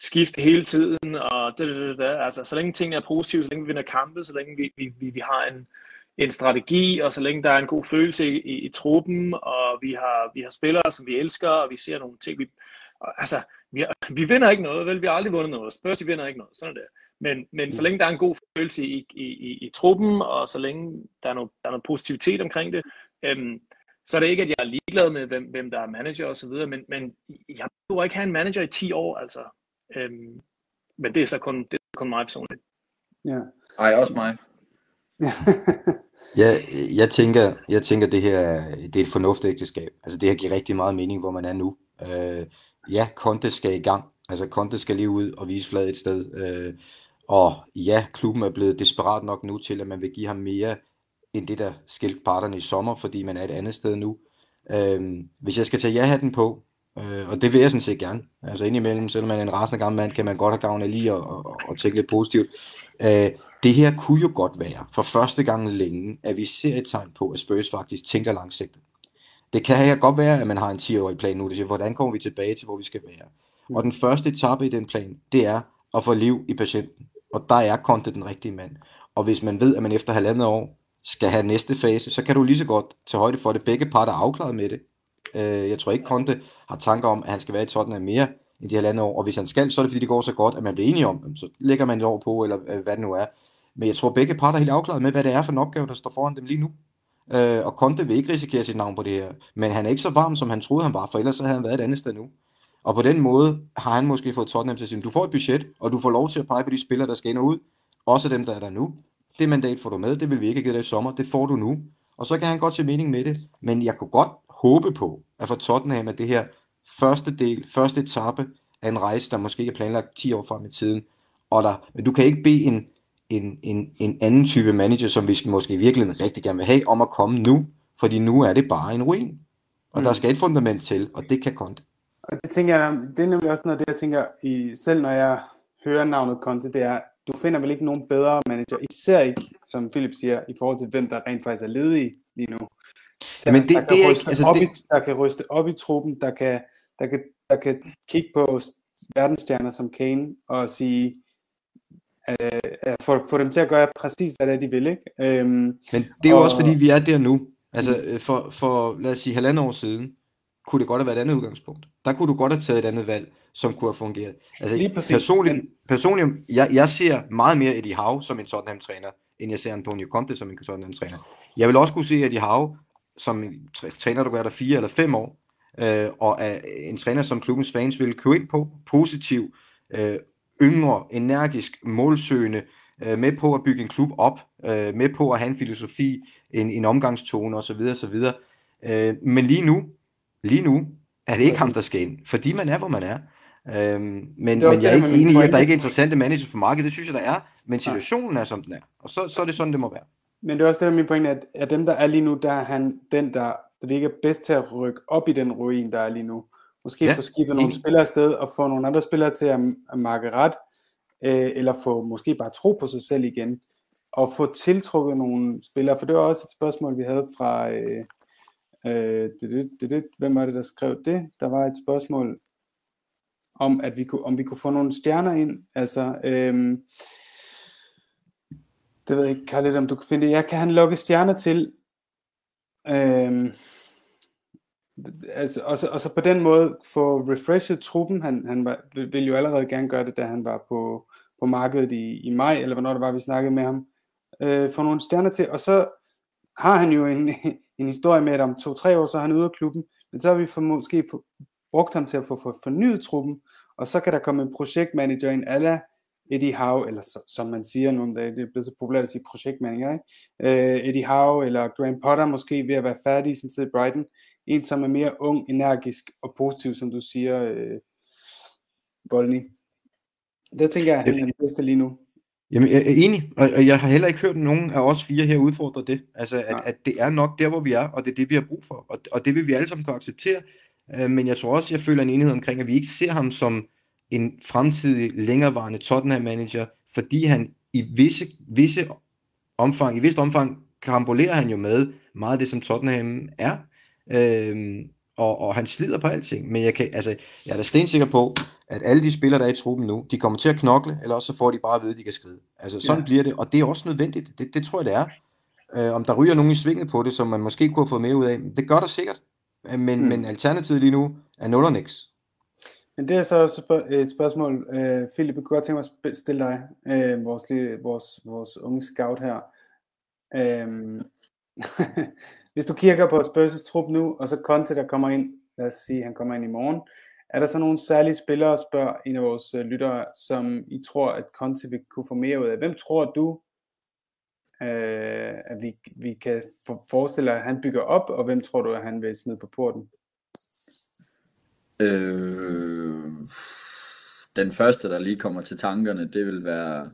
skifte hele tiden, og det, det, da. Altså, så længe tingene er positive, så længe vi vinder kampe, så længe vi, vi, vi, vi har en, en strategi, og så længe der er en god følelse i, i, i truppen, og vi har, vi har spillere, som vi elsker, og vi ser nogle ting, vi, og, altså, vi, vi vinder ikke noget, vel? Vi har aldrig vundet noget. Spurs, vi vinder ikke noget. Sådan er det. Men, men så længe der er en god følelse i, i, i, i truppen, og så længe der er noget, der er noget positivitet omkring det, øhm, så er det ikke, at jeg er ligeglad med, hvem, hvem der er manager og så videre, men, men jeg behøver ikke have en manager i 10 år, altså. Øhm, men det er så kun, det er kun mig personligt. Ja. Ej, også mig. ja, jeg tænker, jeg tænker, det her det er et fornuftigt ægteskab. Altså det her giver rigtig meget mening, hvor man er nu. Øh, ja, Conte skal i gang. Altså Conte skal lige ud og vise flad et sted. Øh, og ja, klubben er blevet desperat nok nu til, at man vil give ham mere end det, der skilte parterne i sommer, fordi man er et andet sted nu. Øh, hvis jeg skal tage ja-hatten på, øh, og det vil jeg sådan set gerne. Altså indimellem, selvom man er en rasende gammel mand, kan man godt have gavn af lige at, at, at tænke lidt positivt. Øh, det her kunne jo godt være, for første gang længe, at vi ser et tegn på, at Spurs faktisk tænker langsigtet. Det kan her godt være, at man har en 10-årig plan nu, det siger, hvordan kommer vi tilbage til, hvor vi skal være. Mm. Og den første etape i den plan, det er at få liv i patienten. Og der er Conte den rigtige mand. Og hvis man ved, at man efter halvandet år skal have næste fase, så kan du lige så godt tage højde for det. Begge parter er afklaret med det. Øh, jeg tror ikke, Conte har tanker om, at han skal være i Tottenham mere end de halvandet år. Og hvis han skal, så er det fordi, det går så godt, at man bliver enige om, så lægger man et år på, eller øh, hvad det nu er. Men jeg tror, begge parter er helt afklaret med, hvad det er for en opgave, der står foran dem lige nu. Øh, og Conte vil ikke risikere sit navn på det her. Men han er ikke så varm, som han troede, han var, for ellers havde han været et andet sted nu. Og på den måde har han måske fået Tottenham til at sige, du får et budget, og du får lov til at pege på de spillere, der skal ind og ud. Også dem, der er der nu. Det mandat får du med, det vil vi ikke have givet dig i sommer, det får du nu. Og så kan han godt se mening med det. Men jeg kunne godt håbe på, at for Tottenham er det her første del, første etape af en rejse, der måske er planlagt 10 år frem i tiden. Og der, men du kan ikke bede en en, en, en anden type manager, som vi måske virkelig rigtig gerne vil have, om at komme nu, fordi nu er det bare en ruin. Og mm. der skal et fundament til, og det kan Conte. Og det tænker jeg, det er nemlig også noget, det jeg tænker, i, selv når jeg hører navnet Conte, det er, du finder vel ikke nogen bedre manager, især ikke, som Philip siger, i forhold til hvem der rent faktisk er ledig lige nu. Så Men det, der, det er ikke, altså op det... i, der kan ryste op i truppen, der kan, der kan, der kan kigge på verdensstjerner som Kane og sige, øh, få, få dem til at gøre præcis, hvad det er, de vil. Ikke? Øhm, Men det er jo og... også, fordi vi er der nu. Altså mm. for, for, lad os sige, halvandet år siden, kunne det godt have været et andet udgangspunkt. Der kunne du godt have taget et andet valg, som kunne have fungeret. Altså Lige præcis. personligt, personligt jeg, jeg ser meget mere Eddie Howe som en Tottenham-træner, end jeg ser Antonio Conte som en Tottenham-træner. Jeg vil også kunne se Eddie Howe som en træner, der gør der fire eller fem år, øh, og er en træner, som klubbens fans vil købe ind på, positiv, øh, yngre, energisk, målsøgende, øh, med på at bygge en klub op, øh, med på at have en filosofi, en, en omgangstone osv. osv. Øh, men lige nu, lige nu er det ikke ham, der skal ind, fordi man er, hvor man er. Øhm, men, men jeg er ikke enig i, at der ikke er interessante managers på markedet. Det synes jeg, der er. Men situationen er, som den er. Og så, så er det sådan, det må være. Men det er også det, der er min pointe, at, at dem, der er lige nu, der er han den, der, der ikke er bedst til at rykke op i den ruin, der er lige nu. Måske ja, få skiftet nogle spillere afsted og få nogle andre spillere til at, at markere ret, øh, eller få måske bare tro på sig selv igen, og få tiltrukket nogle spillere, for det var også et spørgsmål, vi havde fra, øh, øh, det, det, det, det, hvem var det, der skrev det? Der var et spørgsmål om, at vi kunne, om vi kunne få nogle stjerner ind, altså, øh, det ved jeg ikke, Karl, om du kan finde det. Jeg kan han lukke stjerner til, øh, altså, og, så, og så på den måde få refreshet truppen. Han, han var, ville jo allerede gerne gøre det, da han var på, på markedet i, i maj, eller hvornår det var, vi snakkede med ham, øh, få nogle stjerner til, og så har han jo en, en historie med, at om to-tre år, så er han ude af klubben, men så har vi for, måske for, brugt ham til at få for, fornyet truppen, og så kan der komme en projektmanager ind, ala Eddie Howe, eller så, som man siger nogle dage, det er blevet så populært at sige projektmanager, ikke? Uh, Eddie Howe eller Graham Potter måske ved at være færdig i sin tid i Brighton, en som er mere ung, energisk og positiv, som du siger, uh, Bolny. Det tænker jeg, han er den bedste lige nu. Jamen, jeg er enig, og jeg har heller ikke hørt nogen af os fire her udfordre det. Altså, at, at det er nok der, hvor vi er, og det er det, vi har brug for. Og, og det vil vi alle sammen kunne acceptere. Uh, men jeg tror også, jeg føler en enighed omkring, at vi ikke ser ham som en fremtidig længerevarende Tottenham-manager, fordi han i visse, visse omfang, i vist omfang, karambolerer han jo med meget af det, som Tottenham er. Øhm, og, og han slider på alting. Men jeg, kan, altså, jeg er da stensikker på, at alle de spillere, der er i truppen nu, de kommer til at knokle, eller også så får de bare at vide, at de kan skride. Altså sådan ja. bliver det, og det er også nødvendigt. Det, det tror jeg, det er. Øh, om der ryger nogen i svinget på det, som man måske kunne have fået mere ud af, det gør der sikkert. Men, mm. men alternativet lige nu er nul og niks. Men det er så også et spørgsmål, øh, Philip, jeg kunne godt tænke mig at stille dig, øh, vores, vores, vores unge scout her. Øh, hvis du kigger på Spurs' trup nu, og så Conte, der kommer ind, lad os sige, han kommer ind i morgen, er der så nogle særlige spillere, spørger en af vores øh, lyttere, som I tror, at Conte vil kunne få mere ud af? Hvem tror du, øh, at vi, vi kan forestille, at han bygger op, og hvem tror du, at han vil smide på porten? Øh, den første, der lige kommer til tankerne, det vil være...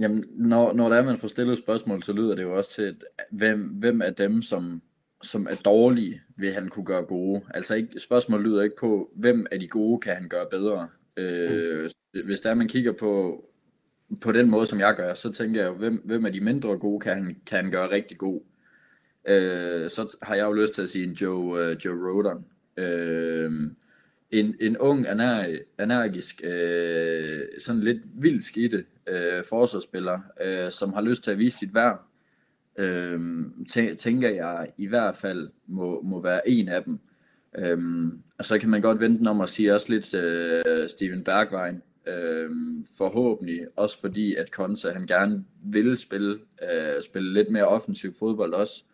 Jamen, når, når der er, man får stillet spørgsmål, så lyder det jo også til, at hvem, hvem er dem, som, som er dårlige, vil han kunne gøre gode? Altså ikke, spørgsmålet lyder ikke på, hvem af de gode kan han gøre bedre? Øh, hvis der man kigger på, på den måde, som jeg gør, så tænker jeg, hvem, hvem af de mindre gode kan han, kan han gøre rigtig god? øh, så har jeg jo lyst til at sige en Joe, uh, Joe Rodon. Øh, en, en ung, ener, energisk, øh, sådan lidt i skidte øh, forsvarsspiller, øh, som har lyst til at vise sit værd, øhm, tænker jeg i hvert fald må, må være en af dem. Øhm, og så kan man godt vente om at sige også lidt øh, Steven Bergwijn, øhm, forhåbentlig også fordi at Konsa han gerne vil spille, øh, spille lidt mere offensiv fodbold også,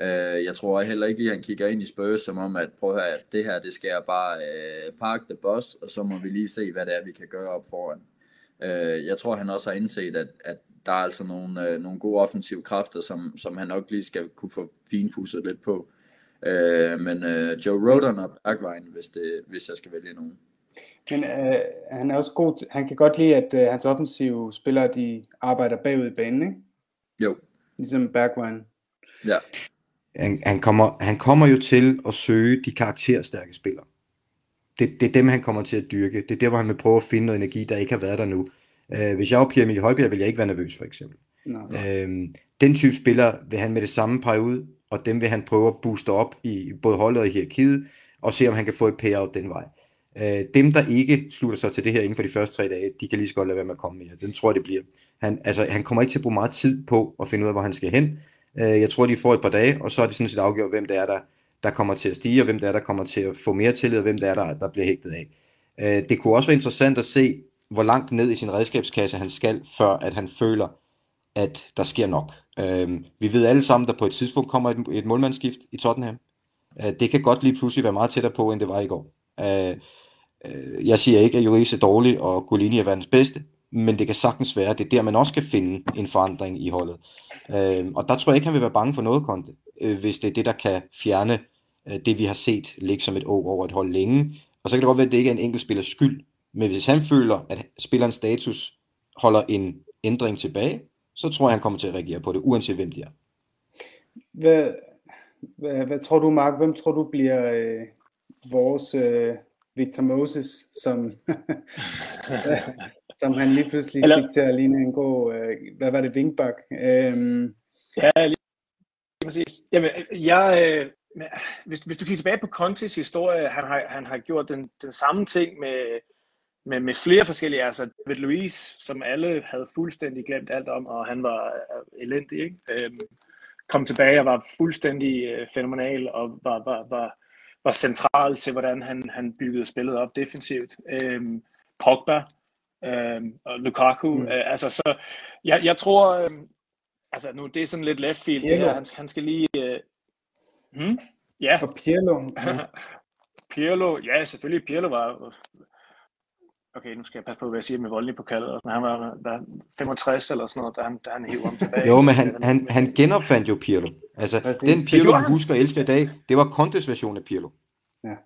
Øh, jeg tror heller ikke lige, at han kigger ind i Spurs som om, at prøv at høre, det her, det skal jeg bare øh, park the bus, og så må vi lige se, hvad det er, vi kan gøre op foran. Uh, jeg tror, han også har indset, at, at der er altså nogle, uh, nogle gode offensive kræfter, som, som han nok lige skal kunne få finpudset lidt på. Uh, men uh, Joe Rodon og Bergwijn, hvis, det, hvis jeg skal vælge nogen. Men uh, han er også god, han kan godt lide, at uh, hans offensive spillere, de arbejder bagud i banen, ikke? Jo. Ligesom Bergwijn. Ja han, han, kommer, han kommer jo til at søge de karakterstærke spillere. Det, det er dem, han kommer til at dyrke. Det er der, hvor han vil prøve at finde noget energi, der ikke har været der nu. Uh, hvis jeg var Pierre Emil Højbjerg, ville jeg ikke være nervøs, for eksempel. No. Uh, den type spiller vil han med det samme pege ud, og dem vil han prøve at booste op i både holdet og hierarkiet, og se, om han kan få et payout den vej. Uh, dem, der ikke slutter sig til det her inden for de første tre dage, de kan lige så godt lade være med at komme mere. Den tror jeg, det bliver. Han, altså, han kommer ikke til at bruge meget tid på at finde ud af, hvor han skal hen. Øh, jeg tror, de får et par dage, og så er det sådan set afgjort, hvem det er, der, der kommer til at stige, og hvem det er, der kommer til at få mere tillid, og hvem det er, der, der bliver hægtet af. Øh, det kunne også være interessant at se, hvor langt ned i sin redskabskasse han skal, før at han føler, at der sker nok. Øh, vi ved alle sammen, der på et tidspunkt kommer et, et målmandsskift i Tottenham. Øh, det kan godt lige pludselig være meget tættere på, end det var i går. Øh, øh jeg siger ikke, at Juris er dårlig, og Golini er verdens bedste, men det kan sagtens være, at det er der, man også kan finde en forandring i holdet. Øh, og der tror jeg ikke, han vil være bange for noget, Conte, øh, hvis det er det, der kan fjerne øh, det, vi har set ligge som et å over et hold længe. Og så kan det godt være, at det ikke er en enkelt spillers skyld, men hvis han føler, at spillerens status holder en ændring tilbage, så tror jeg, han kommer til at reagere på det, uanset hvem de er. Hvad, hvad, hvad tror du, Mark? Hvem tror du bliver øh, vores øh, Victor Moses, som, som han lige pludselig Eller... fik til at ligne en god, øh, hvad var det, vingbak? Øhm... Ja, lige, lige præcis. Jamen, jeg, øh, hvis, hvis du kigger tilbage på Contes historie, han har, han har gjort den, den samme ting med, med, med flere forskellige, altså David Luiz, som alle havde fuldstændig glemt alt om, og han var øh, elendig, ikke? Øhm, kom tilbage og var fuldstændig øh, fænomenal, og var, var, var, var central til, hvordan han, han byggede spillet op defensivt. Øhm, Pogba, øh, og Lukaku. Mm. Øh, altså, så jeg, jeg tror, øh, altså nu det er sådan lidt left field, det her, han, han skal lige... Øh, hmm? Ja. Og Pirlo. Pirlo, ja, selvfølgelig. Pirlo var... Okay, nu skal jeg passe på, hvad jeg siger med Voldelig på kaldet. Men han var der 65 eller sådan noget, da han, da han hævde ham tilbage. Jo, men han, han, han genopfandt jo Pirlo. Altså, Præcis. den Pirlo, vi husker og elsker i dag, det var Contes version af Pirlo. Ja,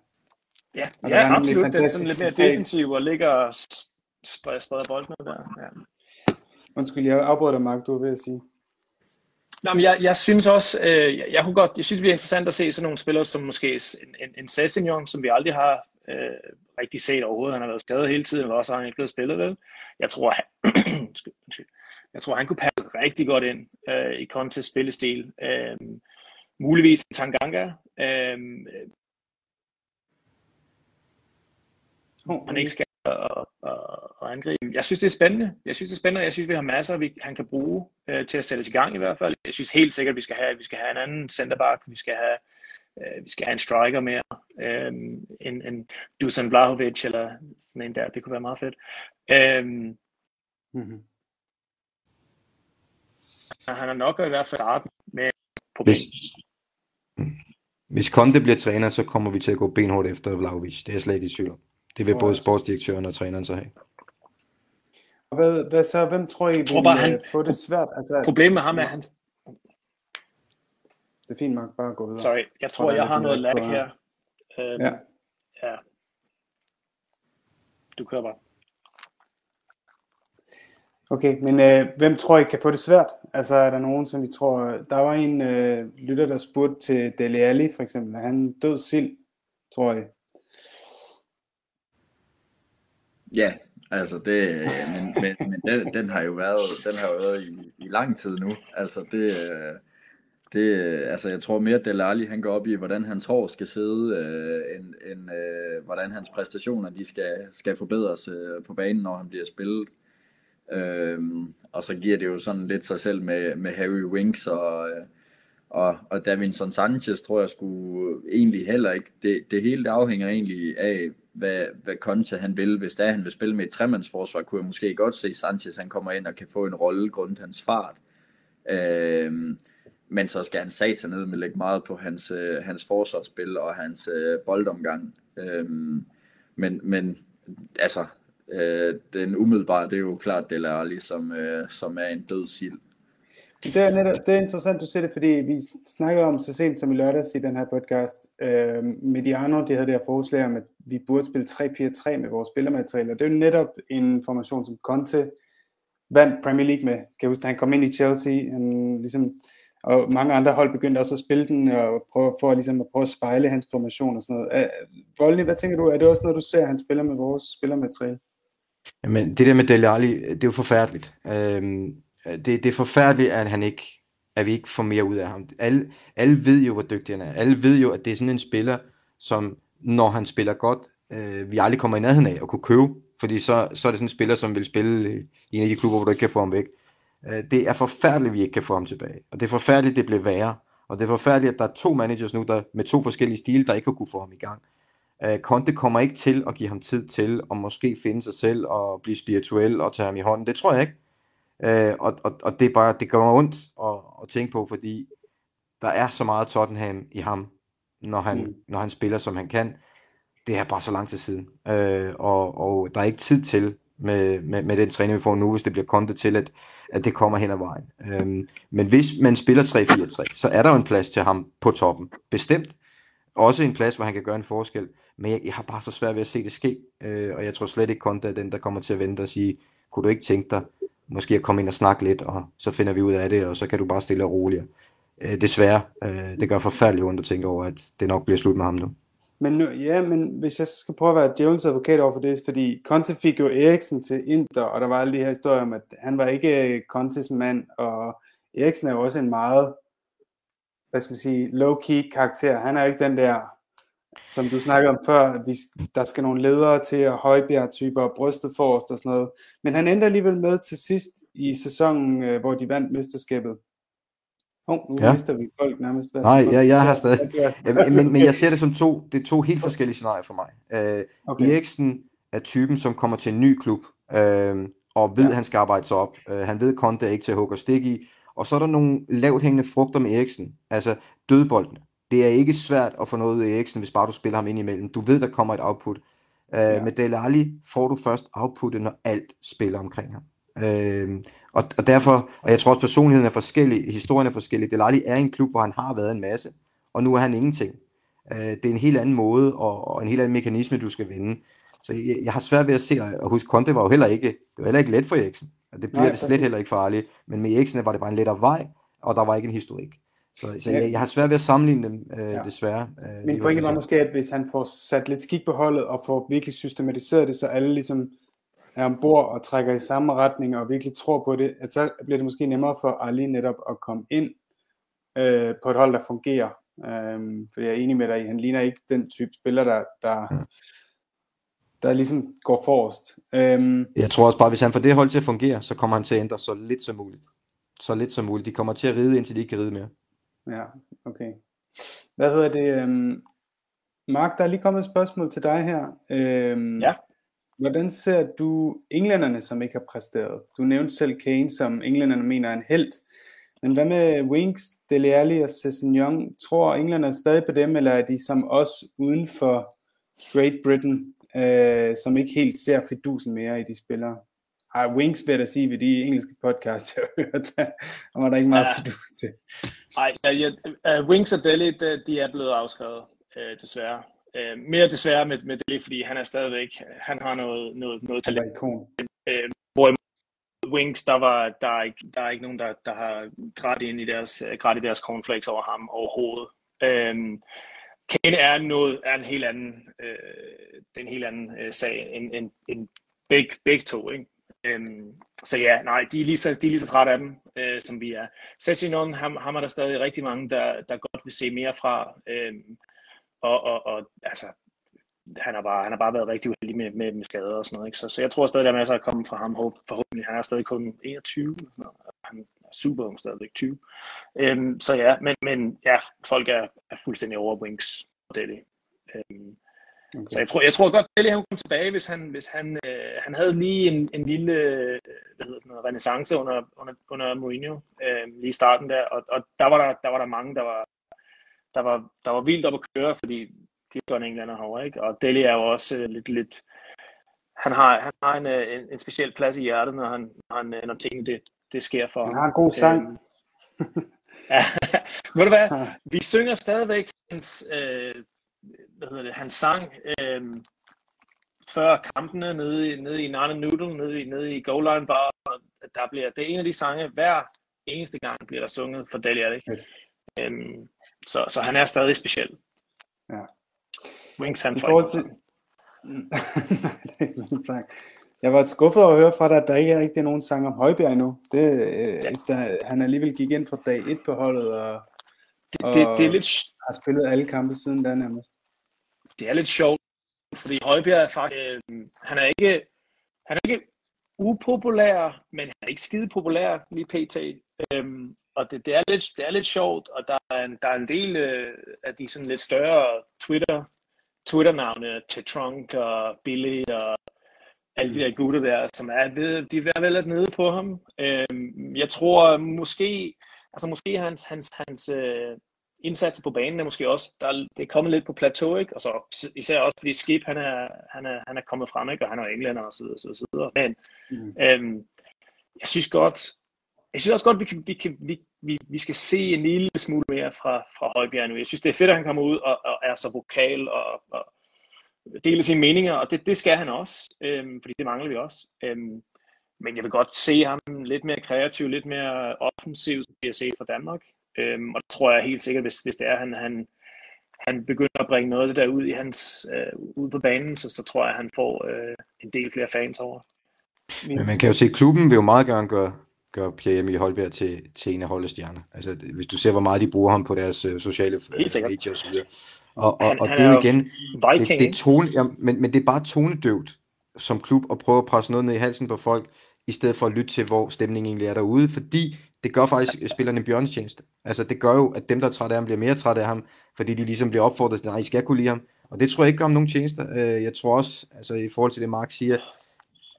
ja, ja absolut. Den er sådan lidt mere defensiv og ligger og spreder bolden der. Ja. Undskyld, jeg afbryder dig, Mark, du var ved at sige. Nå, men jeg, jeg synes også, øh, jeg, jeg, kunne godt, jeg synes, det bliver interessant at se sådan nogle spillere som måske en, en, en Sessignon, som vi aldrig har øh, rigtig set overhovedet. Han har været skadet hele tiden, og også har han ikke blevet spillet vel. Jeg tror, han, jeg tror, han kunne passe rigtig godt ind øh, i Contes spillestil. Øh, muligvis Tanganga. Øh, han ikke skal at, at, at angribe. Jeg synes, det er spændende. Jeg synes, det er spændende, jeg synes, vi har masser, vi, han kan bruge øh, til at sætte os i gang i hvert fald. Jeg synes helt sikkert, vi skal have, vi skal have en anden centerback, vi skal have, øh, vi skal have en striker mere, øh, en, en Dusan Vlahovic eller sådan en der, det kunne være meget fedt. Øh, mm-hmm. Han har nok i hvert fald starten med problem. Hvis, hvis Conte bliver træner, så kommer vi til at gå benhårdt efter Vlahovic. Det er jeg slet ikke i tvivl om. Det vil både sportsdirektøren og træneren så have. Og hvad, hvad så, hvem tror I, jeg tror bare, han, få det svært? Altså, problemet med ham er, at han... Det er fint, Mark, bare gå videre. Sorry, jeg tror, jeg, jeg har noget lag her. Um, ja. ja. Du kører bare. Okay, men øh, hvem tror I kan få det svært? Altså er der nogen, som I tror... Der var en øh, lytter, der spurgte til Dele Alli, for eksempel. Er han død sild, tror jeg? Ja, altså det, men, men, men den, den har jo været, den har jo været i, i lang tid nu. Altså det, det, altså jeg tror mere, at Delali han går op i, hvordan hans hår skal sidde, øh, end, end øh, hvordan hans præstationer de skal, skal forbedres øh, på banen, når han bliver spillet. Øhm, og så giver det jo sådan lidt sig selv med, med Harry Winks og, øh, og, og Davinson Sanchez, tror jeg skulle egentlig heller ikke. Det, det hele det afhænger egentlig af, hvad, hvad Conte han vil. Hvis der han vil spille med et tremandsforsvar, kunne jeg måske godt se Sanchez, han kommer ind og kan få en rolle grundet hans fart. Øhm, men så skal han satan ned med lægge meget på hans, øh, hans forsvarsspil og hans øh, boldomgang. Øhm, men, men altså, øh, den umiddelbare, det er jo klart det er som, øh, som er en død sild. Det er, netop, det er interessant, du siger det, fordi vi snakkede om så sent som i lørdags i den her podcast. Øh, Mediano, de havde det her forslag om, at vi burde spille 3-4-3 med vores spillermateriale, og det er jo netop en formation, som Conte vandt Premier League med. Kan jeg huske, han kom ind i Chelsea, han ligesom, og mange andre hold begyndte også at spille den, og prøve, for ligesom at prøve at spejle hans formation og sådan noget. Øh, Voldelig, hvad tænker du? Er det også noget, du ser, han spiller med vores spillermateriale? Jamen, det der med Dele Alli, det er jo forfærdeligt. Øhm, Øh, det, det er forfærdeligt, at han ikke at vi ikke får mere ud af ham. Alle, alle ved jo, hvor dygtig han er. Alle ved jo, at det er sådan en spiller, som når han spiller godt, øh, vi aldrig kommer i nærheden af at kunne købe, fordi så, så er det sådan en spiller, som vil spille i en af de klubber, hvor du ikke kan få ham væk. Øh, det er forfærdeligt, at vi ikke kan få ham tilbage. Og det er forfærdeligt, det bliver værre. Og det er forfærdeligt, at der er to managers nu, der med to forskellige stile, der ikke har kunne få ham i gang. Øh, Conte kommer ikke til at give ham tid til at måske finde sig selv og blive spirituel og tage ham i hånden. Det tror jeg ikke. Øh, og, og, og det er bare, det gør mig ondt at, at tænke på, fordi der er så meget Tottenham i ham, når han, mm. når han spiller, som han kan. Det er bare så lang tid siden. Øh, og, og der er ikke tid til, med, med, med den træning, vi får nu, hvis det bliver kontet til, at, at det kommer hen ad vejen. Øhm, men hvis man spiller 3-4-3, så er der jo en plads til ham på toppen. Bestemt. Også en plads, hvor han kan gøre en forskel. Men jeg, jeg har bare så svært ved at se det ske. Øh, og jeg tror slet ikke, Konta er den, der kommer til at vente og sige, kunne du ikke tænke dig måske at komme ind og snakke lidt, og så finder vi ud af det, og så kan du bare stille og roligt. Øh, desværre, øh, det gør forfærdeligt ondt at tænke over, at det nok bliver slut med ham nu. Men nu, ja, men hvis jeg skal prøve at være djævelens advokat over for det, fordi Conte fik jo Eriksen til Inter, og der var alle de her historier om, at han var ikke øh, Contes mand, og Eriksen er jo også en meget, hvad skal man sige, low-key karakter. Han er jo ikke den der som du snakkede om før, at vi, der skal nogle ledere til, at højbjerg-typer og brystet forrest og sådan noget. Men han endte alligevel med til sidst i sæsonen, øh, hvor de vandt mesterskabet. Oh, nu ja. mister vi folk nærmest. Nej, ja, jeg har stadig. Ja, men, men jeg ser det som to, det er to helt forskellige scenarier for mig. Uh, okay. Eriksen er typen, som kommer til en ny klub, øh, og ved, ja. at han skal arbejde sig op. Øh, han ved, Conte er ikke til at hugge og stikke i. Og så er der nogle lavt hængende frugter med Eriksen. Altså dødboldene. Det er ikke svært at få noget ud af Eriksen, hvis bare du spiller ham ind imellem. Du ved, der kommer et output. Øh, ja. Med Dele Alli får du først outputtet, når alt spiller omkring ham. Øh, og, og derfor, og jeg tror også personligheden er forskellig, historien er forskellig. Dele Alli er en klub, hvor han har været en masse, og nu er han ingenting. Øh, det er en helt anden måde, og, og en helt anden mekanisme, du skal vinde. Så jeg, jeg har svært ved at se, og husk, Conte var jo heller ikke, det var heller ikke let for Eriksen. Og det bliver Nej, det slet heller ikke farligt. Men med Eriksen var det bare en lettere vej, og der var ikke en historik. Så, så jeg, jeg har svært ved at sammenligne dem, øh, ja. desværre. Øh, Min pointe var måske, at hvis han får sat lidt skik på holdet, og får virkelig systematiseret det, så alle ligesom er ombord og trækker i samme retning, og virkelig tror på det, at så bliver det måske nemmere for Ali netop at komme ind øh, på et hold, der fungerer. Øh, for jeg er enig med dig, han ligner ikke den type spiller, der, der, der ligesom går forrest. Øhm, jeg tror også bare, hvis han får det hold til at fungere, så kommer han til at ændre så lidt som muligt. Så lidt som muligt. De kommer til at ride, indtil de ikke kan ride mere. Ja, okay. Hvad hedder det? Øhm, Mark, der er lige kommet et spørgsmål til dig her. Øhm, ja. Hvordan ser du englænderne, som ikke har præsteret? Du nævnte selv Kane, som englænderne mener er en held. Men hvad med Winks, Dele Alli og Sessignon? Tror englænderne stadig på dem, eller er de som os uden for Great Britain? øh, som ikke helt ser fidusen mere i de spillere. Ej, Wings vil jeg da sige ved de engelske podcasts, jeg har hørt, der var der ikke meget ja. fidus til. Nej, ja, ja, uh, Wings og Deli, de, de er blevet afskrevet, uh, desværre. Uh, mere desværre med, med Deli, fordi han er stadigvæk, han har noget, noget, noget talent. Uh, hvor Wings, der, var, der, er ikke, der er ikke nogen, der, der har grædt ind i deres, grædt i deres cornflakes over ham overhovedet. Uh, Kane er, noget, er en helt anden, øh, en helt anden øh, sag end, end, end begge, begge to. Ikke? Øhm, så ja, nej, de er lige så, de er lige så trætte af dem, øh, som vi er. Sessinon, ham, ham er der stadig rigtig mange, der, der godt vil se mere fra. Øhm, og, og, og altså, han har, bare, han har bare været rigtig uheldig med, med, med skader og sådan noget. Ikke? Så, så jeg tror stadig, der er masser at komme fra ham. Forhåbentlig, han er stadig kun 21. Han er super ung stadigvæk 20. Øhm, så ja, men, men ja, folk er, er fuldstændig over Winks og det. Øhm, okay. Så jeg tror, jeg tror godt, Delhi han komme tilbage, hvis han, hvis han, øh, han havde lige en, en lille øh, hvad hedder det, renaissance under, under, under Mourinho øh, lige i starten der, og, og der, var der, der var der mange, der var, der var, der var vildt op at køre, fordi de er en englænder herovre, ikke? Og Delhi er jo også øh, lidt, lidt han har, han har en, øh, en, en speciel plads i hjertet, når, han, når, han, når tingene det, det sker for ham. Han har en god sang. Øhm, ja, ved du hvad? Vi synger stadigvæk hans, øh, hvad hedder det, hans sang øh, før kampene nede i, nede i Nana Noodle, nede i, nede i Goal Line Bar. Der bliver, det er en af de sange, hver eneste gang bliver der sunget for Deli Alli. Yes. Øhm, så, så han er stadig speciel. Ja. Wings han får til... Nej, jeg var skuffet over at høre fra dig, at der ikke er rigtig nogen sang om Højbjerg endnu. Det, øh, ja. efter han alligevel gik ind fra dag 1 på holdet, og, det, og det, det er lidt... har spillet alle kampe siden da nærmest. Det er lidt sjovt, fordi Højbjerg er faktisk, øh, han er ikke, han er ikke upopulær, men han er ikke skide populær lige pt. Øhm, og det, det, er lidt, det er lidt sjovt, og der er en, der er en del øh, af de sådan lidt større Twitter, Twitter-navne, Tetrunk og Billy og alle de der gutter der, som er ved, de er vel lidt nede på ham. Øhm, jeg tror måske, altså måske hans, hans, hans øh, indsatser på banen er måske også, der, det er kommet lidt på plateau, ikke? Og så især også fordi Skip, han er, han er, han er kommet frem, ikke? Og han er englænder og så videre, så videre. Men mm. øhm, jeg synes godt, jeg synes også godt, vi, kan, vi, kan, vi, vi, vi skal se en lille smule mere fra, fra Højbjerg nu. Jeg synes, det er fedt, at han kommer ud og, og er så vokal og, og dele sine meninger, og det, det skal han også, øhm, fordi det mangler vi også. Øhm, men jeg vil godt se ham lidt mere kreativ, lidt mere offensiv, som vi har set fra Danmark. Øhm, og det tror jeg helt sikkert, hvis, hvis det er, han, han, han begynder at bringe noget af det der ud, i hans, øh, ud på banen, så, så tror jeg, at han får øh, en del flere fans over. Men man kan jo se, at klubben vil jo meget gerne gøre, gøre Pierre Emil Holberg til, til en af holdets stjerner. Altså, hvis du ser, hvor meget de bruger ham på deres uh, sociale medier og så videre. Og, og, han, og det er jo igen, det, det er tone, ja, men, men det er bare tonedøvt som klub at prøve at presse noget ned i halsen på folk, i stedet for at lytte til, hvor stemningen egentlig er derude, fordi det gør faktisk spillerne en bjørnetjeneste. Altså det gør jo, at dem, der er trætte af ham, bliver mere trætte af ham, fordi de ligesom bliver opfordret til, nej, I skal kunne lide ham. Og det tror jeg ikke gør om nogen tjenester. Øh, jeg tror også, altså i forhold til det, Mark siger,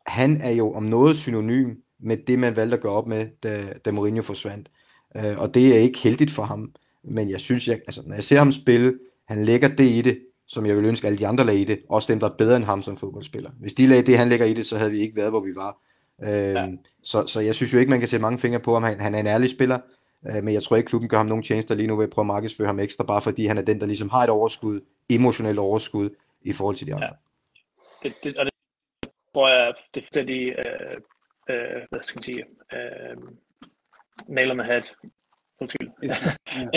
han er jo om noget synonym med det, man valgte at gøre op med, da, da Mourinho forsvandt. Øh, og det er ikke heldigt for ham. Men jeg synes, jeg, altså, når jeg ser ham spille, han lægger det i det, som jeg vil ønske alle de andre lagde i det. Også dem, der er bedre end ham som fodboldspiller. Hvis de lagde det, han lægger i det, så havde vi ikke været, hvor vi var. Øh, ja. så, så jeg synes jo ikke, man kan sætte mange fingre på, om han, han er en ærlig spiller. Øh, men jeg tror ikke, klubben gør ham nogen tjenester lige nu ved at prøve at markedsføre ham ekstra, bare fordi han er den, der ligesom har et overskud, emotionelt overskud, i forhold til de andre. Ja. Det, det, og det tror jeg, det er fuldstændig, øh, øh, hvad skal man sige, øh, nail on the head. Undskyld.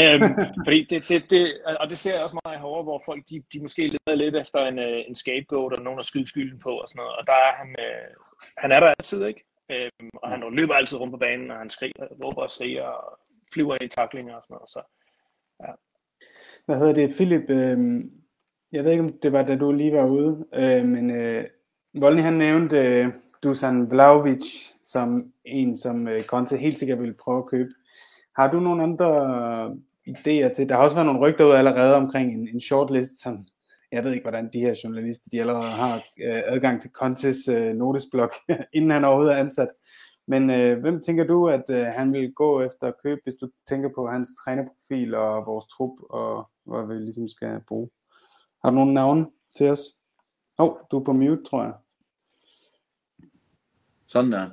øhm, fordi det, det, det, og det ser jeg også meget herovre, hvor folk de, de måske leder lidt efter en, øh, en scapegoat, og nogen at skyde skylden på og sådan noget. Og der er han, øh, han er der altid, ikke? Øhm, og han løber altid rundt på banen, og han skriger, råber og skriger, og flyver i taklinger og sådan noget. Så, ja. Hvad hedder det, Philip? Øh, jeg ved ikke, om det var, da du lige var ude, øh, men øh, Volny han nævnte øh, Dusan Vlaovic som en, som øh, Conte helt sikkert ville prøve at købe. Har du nogle andre øh, idéer til? Der har også været nogle rygter ud allerede omkring en, en shortlist, som jeg ved ikke, hvordan de her journalister, de allerede har øh, adgang til Contes øh, notesblok, inden han overhovedet er ansat. Men øh, hvem tænker du, at øh, han vil gå efter at købe, hvis du tænker på hans trænerprofil og vores trup, og hvad vi ligesom skal bruge? Har du nogle navne til os? Åh, oh, du er på mute, tror jeg. Sådan der.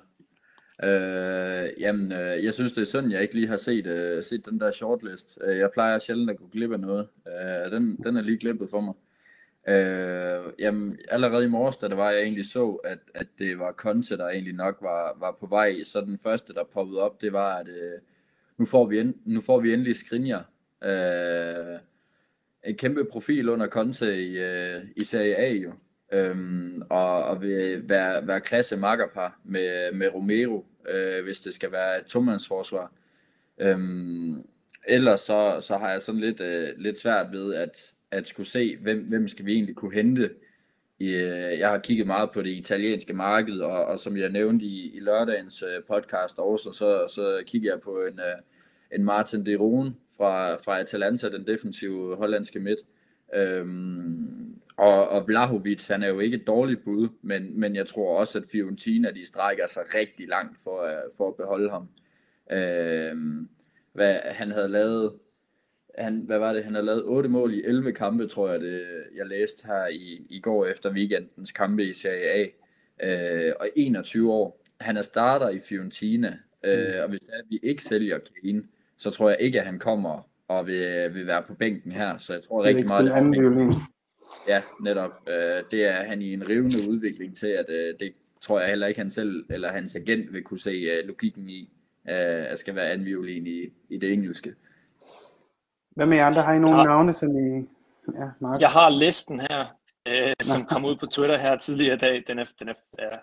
Øh, jamen, øh, jeg synes, det er synd, jeg ikke lige har set, øh, set den der shortlist. Øh, jeg plejer sjældent at gå glip af noget. Øh, den, den er lige glippet for mig. Øh, jamen, allerede i morges, da det var, jeg egentlig så, at, at det var Conte, der egentlig nok var, var på vej, så den første, der poppede op, det var, at øh, nu, får vi en, nu får vi endelig Skriniar. Øh, en kæmpe profil under Conte i, øh, i Serie A jo øhm, og, og vil være, være klasse makkerpar med, med Romero, øh, hvis det skal være et tomandsforsvar. Øhm, ellers så, så har jeg sådan lidt, øh, lidt svært ved at, at skulle se, hvem, hvem skal vi egentlig kunne hente. Øh, jeg har kigget meget på det italienske marked, og, og som jeg nævnte i, i lørdagens øh, podcast også, så, så kigger jeg på en, øh, en Martin de Roon fra, fra Atalanta, den defensive hollandske midt. Øhm, og, og Vlahovic, han er jo ikke et dårligt bud, men, men jeg tror også, at Fiorentina, de strækker sig rigtig langt for, for at beholde ham. Øhm, hvad, han havde lavet, han, hvad var det, han havde lavet 8 mål i 11 kampe, tror jeg, det, jeg læste her i, i går efter weekendens kampe i Serie A. Uh, og 21 år. Han er starter i Fiorentina, uh, mm. og hvis det er, at vi ikke sælger Kane, så tror jeg ikke, at han kommer og vil, vil være på bænken her. Så jeg tror rigtig meget, at Ja, netop. Øh, det er han i en rivende udvikling til, at øh, det tror jeg heller ikke han selv eller hans agent vil kunne se øh, logikken i, øh, at skal være anviolin i, i det engelske. Hvad med andre? Har I nogle ja. navne, som I... Ja, Mark. Jeg har listen her, øh, som kom ud på Twitter her tidligere i dag. Den er, den er ja,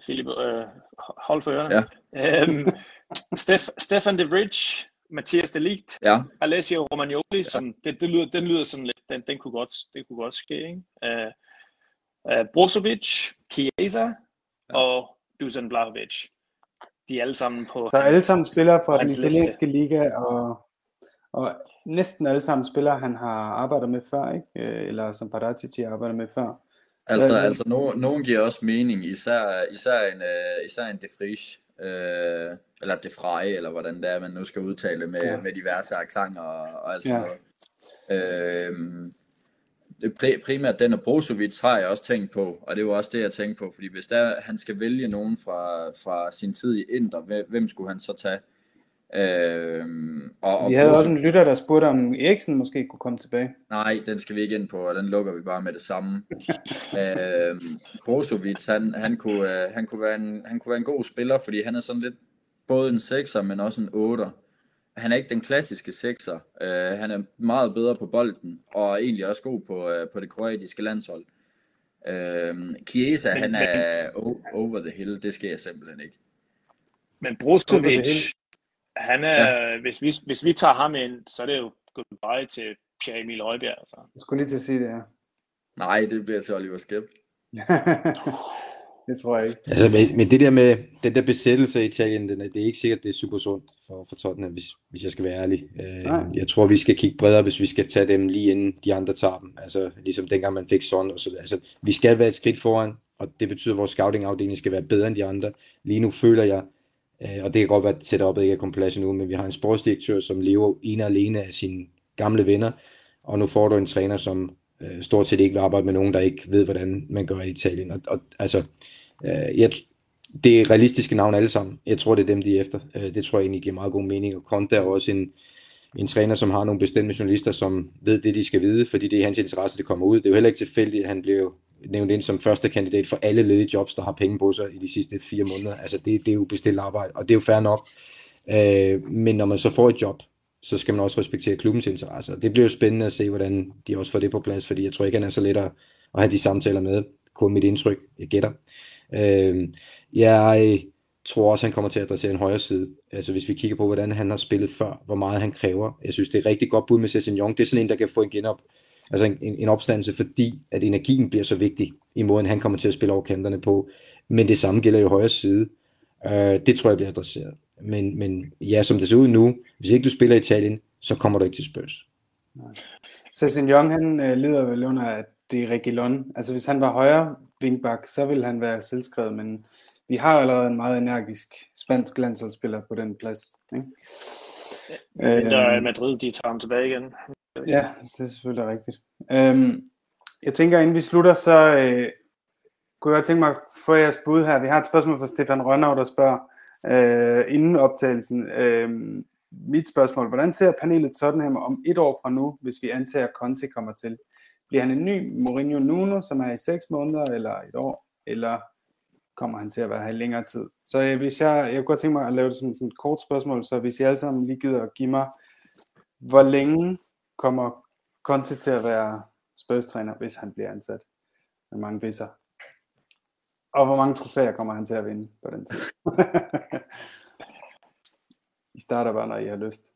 Philip, øh, hold for ørerne. Ja. Øhm, Steph, Stefan de Vrij, Mathias de Ligt, ja. Alessio Romagnoli, ja. som, det, det lyder, den lyder sådan lidt, den, den kunne godt, det kunne godt ske, ikke? Uh, uh, Brozovic, Chiesa ja. og Dusan Blahovic. De er alle sammen på Så alle sammen spillere fra den italienske liga, og, og næsten alle sammen spillere, han har arbejdet med før, ikke? Øh, eller som Paratici har arbejdet med før. Altså, altså no, nogen giver også mening, især, især en, uh, især en De Frisch, uh, eller De Frey, eller hvordan det er, man nu skal udtale med, ja. med diverse accenter og, og alt sådan ja. Øhm, det primært den og Brozovic har jeg også tænkt på, og det var også det, jeg tænkte på, fordi hvis der, han skal vælge nogen fra, fra sin tid i Inter, hvem skulle han så tage? Øhm, og, og vi havde også en lytter, der spurgte, om Eriksen måske kunne komme tilbage. Nej, den skal vi ikke ind på, og den lukker vi bare med det samme. øhm, Brozovic, han, han, kunne, han, kunne være en, han kunne være en god spiller, fordi han er sådan lidt både en 6'er, men også en 8'er. Han er ikke den klassiske 6'er. Uh, han er meget bedre på bolden, og er egentlig også god på, uh, på det kroatiske landshold. Uh, Chiesa, men, han er men, over the hill, det skal jeg simpelthen ikke. Men Brozovic, han er, ja. hvis, vi, hvis vi tager ham ind, så er det jo goodbye til Pierre Emil Højbjerg. Altså. Jeg skulle lige til at sige det, ja. Nej, det bliver til Oliver Skæb. det tror jeg ikke. Altså, men, men det der med den der besættelse af Italien, den er, det er ikke sikkert, det er super sundt for, for Tottenham, hvis, hvis jeg skal være ærlig. Øh, jeg tror, vi skal kigge bredere, hvis vi skal tage dem lige inden de andre tager dem. Altså, ligesom dengang man fik sådan og så Altså, vi skal være et skridt foran. og det betyder, at vores scouting-afdeling skal være bedre end de andre. Lige nu føler jeg, øh, og det kan godt være, at setupet ikke er plads nu, men vi har en sportsdirektør, som lever en og alene af sine gamle venner, og nu får du en træner, som øh, stort set ikke vil arbejde med nogen, der ikke ved, hvordan man gør i Italien. Og, og altså, øh, jeg, det er realistiske navn alle sammen. Jeg tror, det er dem, de er efter. Øh, det tror jeg egentlig giver meget god mening. Og Conte er også en, en træner, som har nogle bestemte journalister, som ved det, de skal vide, fordi det er hans interesse, det kommer ud. Det er jo heller ikke tilfældigt, at han blev nævnt ind som første kandidat for alle ledige jobs, der har penge på sig i de sidste fire måneder. Altså det, det er jo bestilt arbejde, og det er jo fair nok. Øh, men når man så får et job, så skal man også respektere klubbens interesser. Det bliver jo spændende at se, hvordan de også får det på plads, fordi jeg tror ikke, han er så let at, at have de samtaler med. Kun mit indtryk, jeg gætter. Øh, jeg tror også, han kommer til at adressere en højre side. Altså hvis vi kigger på, hvordan han har spillet før, hvor meget han kræver. Jeg synes, det er et rigtig godt bud med Sessignon. Det er sådan en, der kan få en genop, altså en, en opstandelse, fordi at energien bliver så vigtig i måden, han kommer til at spille over kanterne på. Men det samme gælder jo højre side. Uh, det tror jeg bliver adresseret. Men, men ja, som det ser ud nu, hvis ikke du spiller i Italien, så kommer du ikke til Spurs. Sessignon, han uh, lider vel under, at det er Reguilon. Altså hvis han var højre vingbak, så ville han være selvskrevet, men vi har allerede en meget energisk spansk landsholdsspiller på den plads. Ikke? Ja, der er Madrid, de tager ham tilbage igen. Ja, det er selvfølgelig rigtigt. Øhm, jeg tænker, inden vi slutter, så øh, kunne jeg tænke mig at få jeres bud her. Vi har et spørgsmål fra Stefan Rønner, der spørger øh, inden optagelsen. Øh, mit spørgsmål, hvordan ser panelet Tottenham om et år fra nu, hvis vi antager, at Conte kommer til? Bliver han en ny Mourinho Nuno, som er i seks måneder eller et år, eller kommer han til at være her i længere tid? Så øh, hvis jeg, jeg kunne godt tænke mig at lave det som som et kort spørgsmål, så hvis I alle sammen lige gider at give mig, hvor længe kommer Conte til at være spørgstræner, hvis han bliver ansat? Med mange visser. Og hvor mange trofæer kommer han til at vinde på den tid? I starter bare, når I har lyst.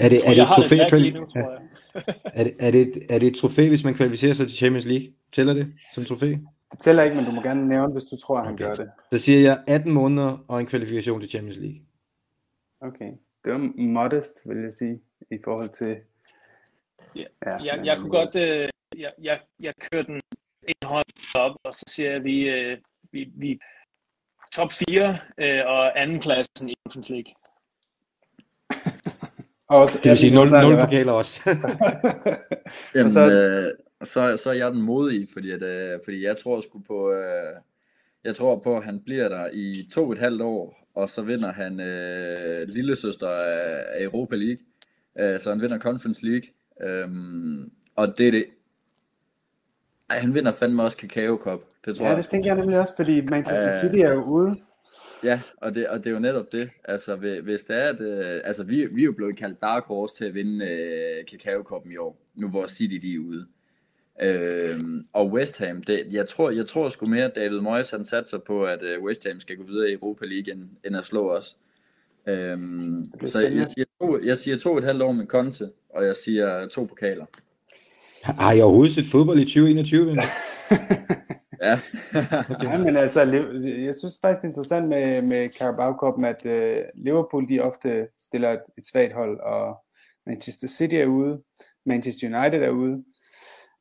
Er det, er det, et trofæ, nu, er, er, det, er, det, er det et trofæ, hvis man kvalificerer sig til Champions League? Tæller det som trofæ? Det tæller ikke, men du må gerne nævne, hvis du tror, at han okay. gør det. Så siger jeg 18 måneder og en kvalifikation til Champions League. Okay. Det var modest, vil jeg sige, i forhold til... Ja, ja, jeg, jeg kunne godt... Øh, jeg, jeg, jeg kører den en hånd op, og så siger jeg, vi, øh, vi, vi top 4 øh, og anden pladsen i Conference League. også, det vil sige 0, 0 pokaler også. Jamen, så, øh, så, så er jeg den modige, fordi, at, øh, fordi jeg tror sgu på, øh, jeg tror på, at han bliver der i to et halvt år, og så vinder han øh, lille søster af Europa League, øh, så han vinder Conference League, øh, og det er det ej, han vinder fandme også Kakao Cup. Det tror ja, jeg, det tænker jeg nemlig også, fordi Manchester uh, City er jo ude. Ja, og det, og det er jo netop det. Altså, hvis det er, at, uh, altså, vi, vi er jo blevet kaldt Dark Horse til at vinde uh, Kakao Cup i år, nu hvor City de er ude. Uh, og West Ham, det, jeg, tror, jeg tror sgu mere, at David Moyes han satser på, at uh, West Ham skal gå videre i Europa League, end, end at slå os. Um, så jeg siger, to, jeg siger to et halvt år med Conte, og jeg siger to pokaler. Har I overhovedet set fodbold i 2021? ja. okay. ja, men altså, jeg synes faktisk det er interessant med, med Carabao Cup, at uh, Liverpool de ofte stiller et, et svagt hold, og Manchester City er ude, Manchester United er ude.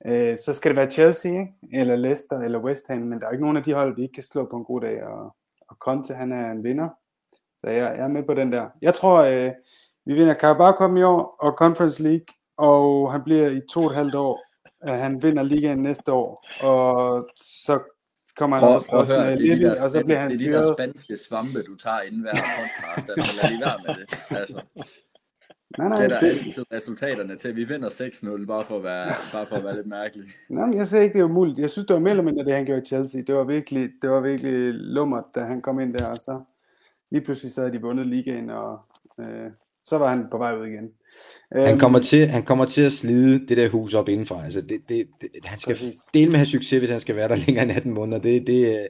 Uh, så skal det være Chelsea, ikke? eller Leicester, eller West Ham, men der er ikke nogen af de hold, vi ikke kan slå på en god dag, og, og Conte, han er en vinder. Så jeg, jeg er med på den der. Jeg tror, uh, vi vinder Carabao Cup i år, og Conference League, og han bliver i to og et halvt år. Han vinder ligaen næste år, og så kommer han også, også med lidt, og så bliver han. Det er de der spanske svampe, du tager inden hver podcast, altså lad lige være med det. Altså. Nej, nej, det er altid resultaterne til. Vi vinder 6-0, bare for at være, bare for at være lidt mærkelig. Nej, men jeg siger ikke, det er umuligt. Jeg synes, det var mere eller mindre det, han gjorde i Chelsea. Det var virkelig, det var virkelig lummert, da han kom ind der, og så lige pludselig så havde de vundet ligaen, og øh, så var han på vej ud igen. Han kommer, øhm, til, han kommer til at slide det der hus op indenfor. Altså det, det, det, han skal præcis. dele med at have succes, hvis han skal være der længere end 18 måneder. Det, det,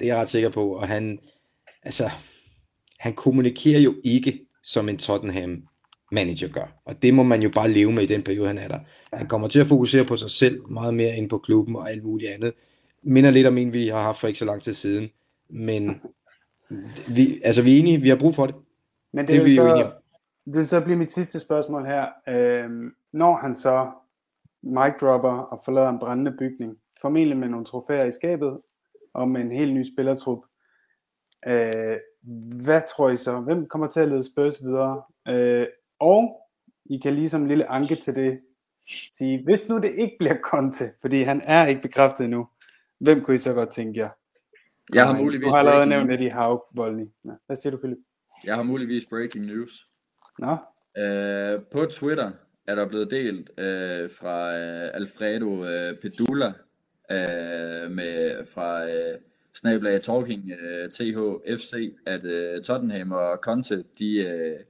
det er jeg ret sikker på. Og han, altså, han kommunikerer jo ikke, som en Tottenham manager gør. Og det må man jo bare leve med i den periode, han er der. Han kommer til at fokusere på sig selv meget mere end på klubben og alt muligt andet. Minder lidt om en, vi har haft for ikke så lang tid siden. Men vi, altså, vi er enige, vi har brug for det. Men det, det er vi så, jo enige om. Det vil så blive mit sidste spørgsmål her. Øhm, når han så mic dropper og forlader en brændende bygning, formentlig med nogle trofæer i skabet, og med en helt ny spillertrup. Øh, hvad tror I så? Hvem kommer til at lede Spurs videre? Øh, og I kan ligesom en lille anke til det sige, hvis nu det ikke bliver Conte, fordi han er ikke bekræftet endnu, hvem kunne I så godt tænke jer? Jeg har muligvis Du har allerede nævnt Eddie Haug, Voldny. Ja. Hvad siger du, Philip? Jeg har muligvis breaking news. Nå? Øh, på Twitter er der blevet delt øh, fra øh, Alfredo øh, Pedula øh, med, fra øh, Snablag Talking øh, THFC, at øh, Tottenham og Conte, de øh,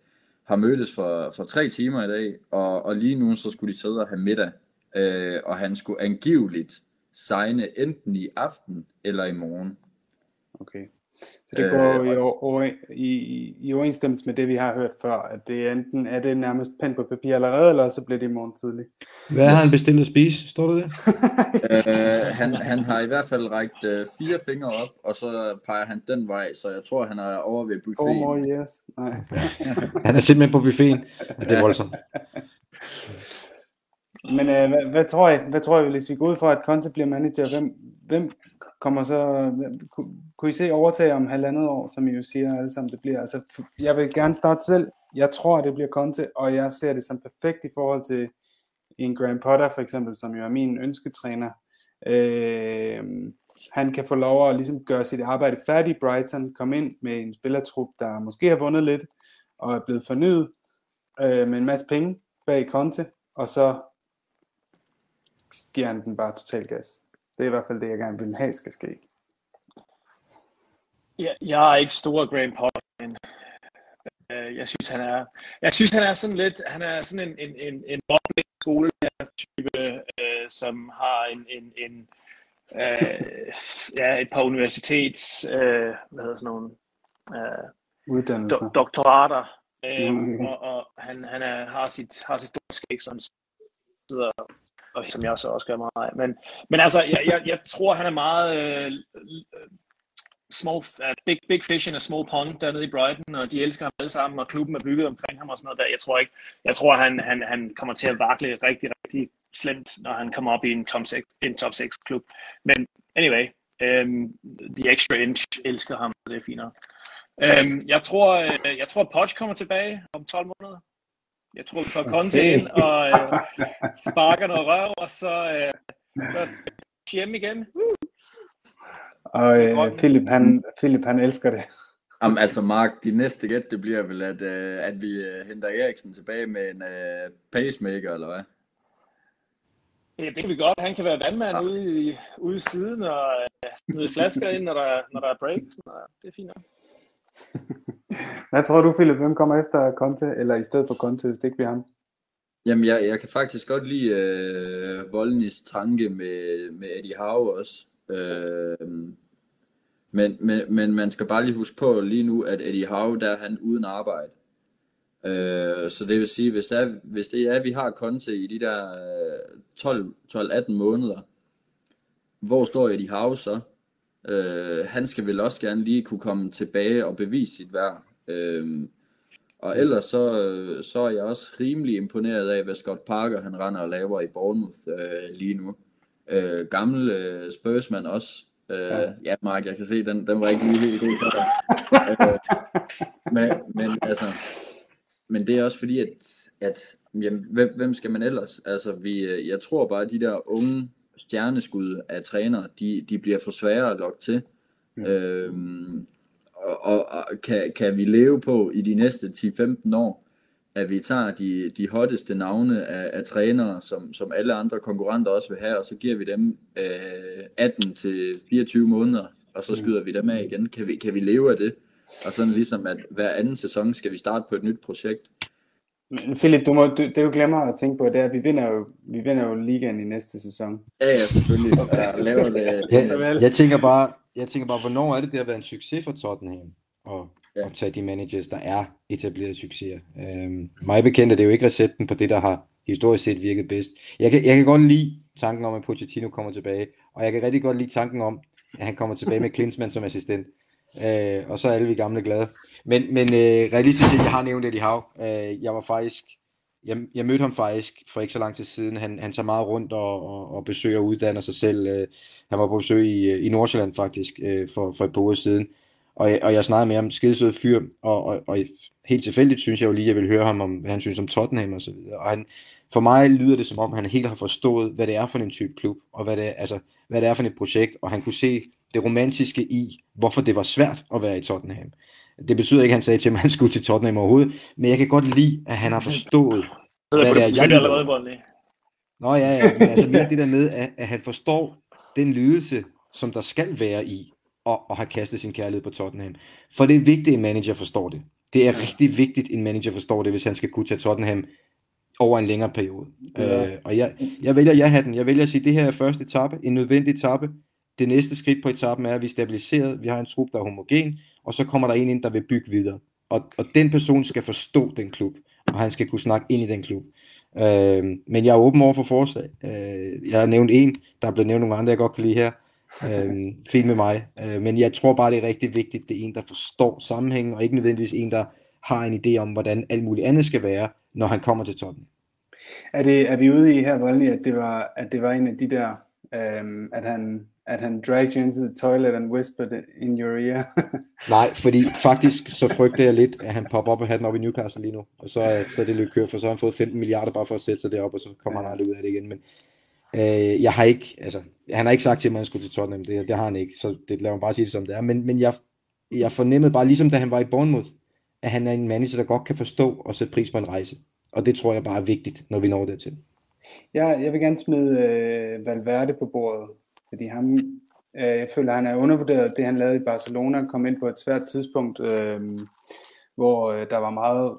har mødtes for, for tre timer i dag, og, og lige nu så skulle de sidde og have middag, øh, og han skulle angiveligt signe enten i aften eller i morgen. Okay. Så det går øh, i, over, i, i overensstemmelse med det, vi har hørt før, at det enten er det nærmest pen på papir allerede, eller så bliver det i morgen tidligt. Hvad har han bestilt at spise? Står det det? øh, han, han har i hvert fald rækket øh, fire fingre op, og så peger han den vej, så jeg tror, han er over ved buffeten. Oh, yes. Nej. han er simpelthen på buffeten, og det er voldsomt. Men øh, hvad, hvad, tror I, hvad tror I, hvis vi går ud fra, at Conte bliver manager, hvem, hvem kommer så, kunne, kunne I se overtage om halvandet år, som I jo siger alle sammen, det bliver? Altså, jeg vil gerne starte selv. Jeg tror, det bliver Conte, og jeg ser det som perfekt i forhold til en Graham Potter for eksempel, som jo er min ønsketræner. Øh, han kan få lov at ligesom gøre sit arbejde færdigt i Brighton, komme ind med en spillertrup, der måske har vundet lidt, og er blevet fornyet øh, med en masse penge bag Conte, og så giver han den bare total gas. Det er i hvert fald det, jeg gerne vil have skal ske. Ja, jeg er ikke stor Graham Potter, men øh, jeg synes, han er, jeg synes, han er sådan lidt, han er sådan en, en, en, en skole type, øh, som har en, en, en øh, ja, et par universitets, øh, hvad hedder sådan nogle, øh, Uddannelser. Do, doktorater, øh, mm. og, og han, han er, har sit, har sit store skæg, som sidder og som jeg så også gør meget Men, men altså, jeg, jeg, jeg tror, han er meget øh, øh small, uh, big, big fish in a small pond dernede i Brighton, og de elsker ham alle sammen, og klubben er bygget omkring ham og sådan noget der. Jeg tror ikke, jeg tror, han, han, han kommer til at vakle rigtig, rigtig slemt, når han kommer op i en top 6, en top 6 klub. Men anyway, um, the extra inch elsker ham, og det er fint Um, jeg tror, uh, jeg tror, Poch kommer tilbage om 12 måneder. Jeg tror, vi får Conte okay. ind og øh, sparker noget røv, og så, øh, så hjem igen. Uh. Og øh, Philip, han, Philip, han elsker det. Jamen, altså Mark, de næste gæt, det bliver vel, at, øh, at vi øh, henter Eriksen tilbage med en øh, pacemaker, eller hvad? Ja, det kan vi godt. Han kan være vandmand ja. ude, i, ude i siden og øh, smide flasker ind, når der, når der er break. Så, det er fint nok. Hvad tror du, Philip? Hvem kommer efter Conte, eller i stedet for Conte, hvis det ikke bliver ham? Jamen, jeg, jeg kan faktisk godt lide øh, Voldnis tanke med, med Eddie Howe også. Øh, men, men, men man skal bare lige huske på lige nu, at Eddie Howe, der er han uden arbejde. Øh, så det vil sige, hvis det, er, hvis det er, at vi har Conte i de der øh, 12-18 måneder, hvor står Eddie Howe så? Øh, han skal vel også gerne lige kunne komme tilbage og bevise sit værd. Øh, og ellers så, så er jeg også rimelig imponeret af, hvad Scott Parker han render og laver i Bournemouth øh, lige nu. Øh, gammel øh, spørgsmål også. Øh, ja. ja, Mark, jeg kan se, den, den var ikke lige helt god for dig. øh, men, men, altså, men det er også fordi, at, at jamen, hvem, hvem skal man ellers? Altså, vi, øh, jeg tror bare, at de der unge stjerneskud af træner, de, de bliver for svære at lokke til. Ja. Øhm, og, og, og kan, kan vi leve på i de næste 10-15 år, at vi tager de, de hotteste navne af, af trænere, som, som alle andre konkurrenter også vil have, og så giver vi dem øh, 18-24 måneder, og så skyder vi dem af igen. Kan vi, kan vi leve af det? Og sådan ligesom, at hver anden sæson skal vi starte på et nyt projekt. Men Philip, du må, du, det du glemmer at tænke på, det er, at vi vinder jo, vi vinder jo ligaen i næste sæson. Ja, ja, selvfølgelig. Jeg, laver det. Jeg, jeg, tænker bare, jeg tænker bare, hvornår er det, det har været en succes for Tottenham at, ja. at tage de managers, der er etableret succeser. Øhm, mig bekendt er det jo ikke recepten på det, der har historisk set virket bedst. Jeg kan, jeg kan godt lide tanken om, at Pochettino kommer tilbage, og jeg kan rigtig godt lide tanken om, at han kommer tilbage med Klinsmann som assistent. Øh, og så er alle vi gamle glade. Men, men øh, realistisk set, jeg har nævnt Eddie Hav. Øh, jeg var faktisk jeg, jeg mødte ham faktisk for ikke så lang tid siden. Han, han tager meget rundt og, og, og besøger og uddanner sig selv. Øh, han var på besøg i, øh, i Nordsjælland faktisk øh, for, for et par uger siden. Og, og jeg snakkede med ham, skidesød fyr, og, og, og helt tilfældigt synes jeg jo lige, at jeg vil høre ham om, hvad han synes om Tottenham og så videre. Og han, for mig lyder det som om, han helt har forstået, hvad det er for en type klub, og hvad det er, altså, hvad det er for et projekt, og han kunne se det romantiske i, hvorfor det var svært at være i Tottenham. Det betyder ikke, at han sagde til mig, at han skulle til Tottenham overhovedet, men jeg kan godt lide, at han har forstået, hvad det er, jeg allerede, Nå ja, ja, men altså mere det der med, at, at han forstår den lidelse, som der skal være i, at, at have kastet sin kærlighed på Tottenham. For det er vigtigt, at en manager forstår det. Det er rigtig vigtigt, at en manager forstår det, hvis han skal kunne tage Tottenham over en længere periode. Ja. Øh, og jeg, jeg vælger jeg den. Jeg vælger at sige, at det her er første etape, en nødvendig etape. Det næste skridt på etappen er, at vi er stabiliseret, vi har en trup, der er homogen, og så kommer der en ind, der vil bygge videre. Og, og den person skal forstå den klub, og han skal kunne snakke ind i den klub. Øh, men jeg er åben over for forslag. Øh, jeg har nævnt en, der er blevet nævnt nogle andre, jeg godt kan lide her. Øh, fint med mig. Øh, men jeg tror bare, det er rigtig vigtigt, det er en, der forstår sammenhængen, og ikke nødvendigvis en, der har en idé om, hvordan alt muligt andet skal være, når han kommer til toppen. Er, det, er vi ude i her, Voldelig, at det var, at det var en af de der, øhm, at han at han dragged you into the toilet and whispered in your ear? Nej, fordi faktisk så frygter jeg lidt, at han popper op og den op i Newcastle lige nu, og så, så er det lidt kørt, for så har han fået 15 milliarder bare for at sætte sig derop, og så kommer ja. han aldrig ud af det igen. Men øh, jeg har ikke, altså, han har ikke sagt til mig, at han skulle til Tottenham, det, det har han ikke, så det lader mig bare sige det som det er, men, men jeg, jeg fornemmede bare, ligesom da han var i Bournemouth, at han er en manager, der godt kan forstå og sætte pris på en rejse. Og det tror jeg bare er vigtigt, når vi når dertil. Ja, jeg vil gerne smide øh, Valverde på bordet, fordi ham, øh, jeg føler, at han er undervurderet det, han lavede i Barcelona, kom ind på et svært tidspunkt, øh, hvor øh, der var meget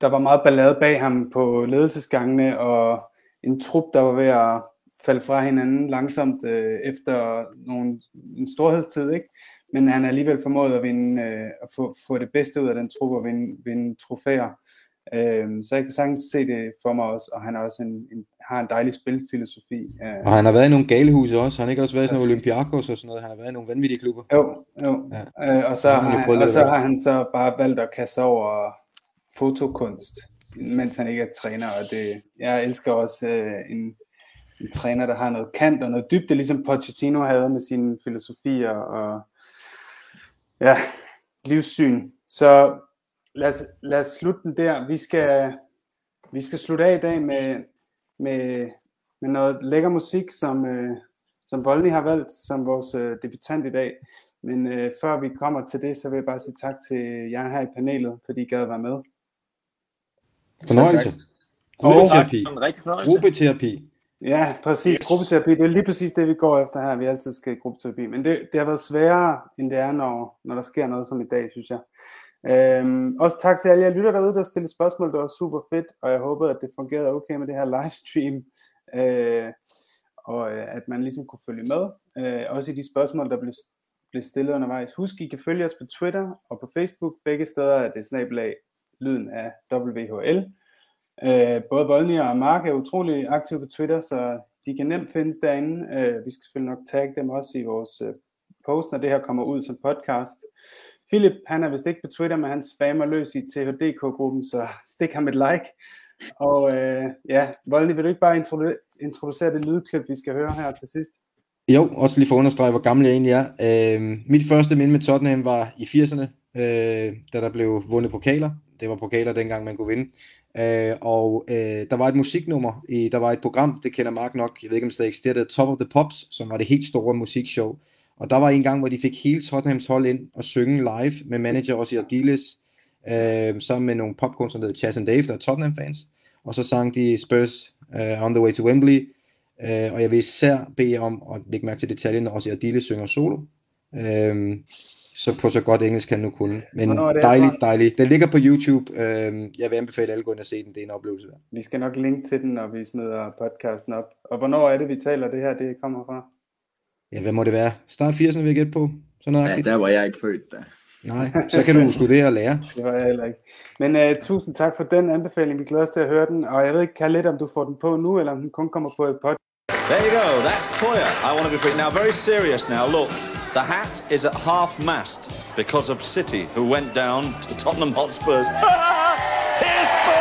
der var meget ballade bag ham på ledelsesgangene, og en trup, der var ved at falde fra hinanden langsomt øh, efter nogle, en storhedstid, ikke? men han har alligevel formået at, vinde, øh, at få, få det bedste ud af den trup og vinde, vinde trofæer. Øh, så jeg kan sagtens se det for mig også, og han er også en, en, har en dejlig spilfilosofi. Øh. Og han har været i nogle galehuse også, han har ikke også været i sådan Olympiakos og sådan noget, han har været i nogle vanvittige klubber. Jo, jo. Ja. Øh, og så, har, han, og så har han så bare valgt at kaste over fotokunst, mens han ikke er træner, og det, jeg elsker også øh, en, en træner, der har noget kant og noget dybde, ligesom Pochettino havde med sine filosofier og ja, livssyn. Så lad os, lad os slutte den der. Vi skal, vi skal slutte af i dag med, med, med noget lækker musik, som, øh, som Voldny har valgt som vores øh, debutant i dag. Men øh, før vi kommer til det, så vil jeg bare sige tak til jer her i panelet, fordi I gad at være med. Fornøjelse. Gruppeterapi. Gruppeterapi. Ja, præcis. Yes. Gruppeterapi, det er lige præcis det, vi går efter her. Vi altid skal i gruppeterapi. Men det, det har været sværere, end det er, når, når der sker noget som i dag, synes jeg. Øhm, også tak til alle jer lytter derude, der stillede spørgsmål. Det var super fedt, og jeg håbede, at det fungerede okay med det her livestream. Øh, og øh, at man ligesom kunne følge med. Øh, også i de spørgsmål, der blev, blev stillet undervejs. Husk, I kan følge os på Twitter og på Facebook. Begge steder er det snabelag lyden af WHL. Øh, både Voldny og Mark er utrolig aktive på Twitter, så de kan nemt findes derinde. Øh, vi skal selvfølgelig nok tagge dem også i vores øh, post, når det her kommer ud som podcast. Philip, han er vist ikke på Twitter, men han spammer løs i THDK-gruppen, så stik ham et like. Og øh, ja, Voldny, vil du ikke bare introdu- introducere det lydklip, vi skal høre her til sidst? Jo, også lige for at understrege, hvor gammel jeg egentlig er. Øh, mit første minde med Tottenham var i 80'erne, øh, da der blev vundet pokaler. Det var pokaler dengang, man kunne vinde. Øh, og øh, der var et musiknummer, i, der var et program, det kender Mark nok, jeg ved ikke om det stadig eksisterer, Top of the Pops, som var det helt store musikshow. Og der var en gang, hvor de fik hele Tottenhams hold ind og synge live med manager Ossie Ardiles, øh, sammen med nogle popcorn, der Chas and Dave, der er Tottenham fans. Og så sang de Spurs uh, On the Way to Wembley. Uh, og jeg vil især bede om at lægge mærke til detaljen, når Ossie Ardiles synger solo. Uh, så på så godt engelsk kan nu kunne. Men dejligt, dejligt. Den ligger på YouTube. Øhm, jeg vil anbefale alle gå ind og se den. Det er en oplevelse. Vi skal nok linke til den, når vi smider podcasten op. Og hvornår er det, vi taler det her, det kommer fra? Ja, hvad må det være? Start 80'erne vil jeg gætte på. Sådan ja, der var jeg ikke født da. Nej, så kan du studere og lære. det var jeg heller ikke. Men uh, tusind tak for den anbefaling. Vi glæder os til at høre den. Og jeg ved ikke, kan lidt, om du får den på nu, eller om den kun kommer på et podcast. There you go. That's Toya. I want to be free. Now, very serious now. Look, the hat is at half mast because of City, who went down to Tottenham Hotspurs. Here's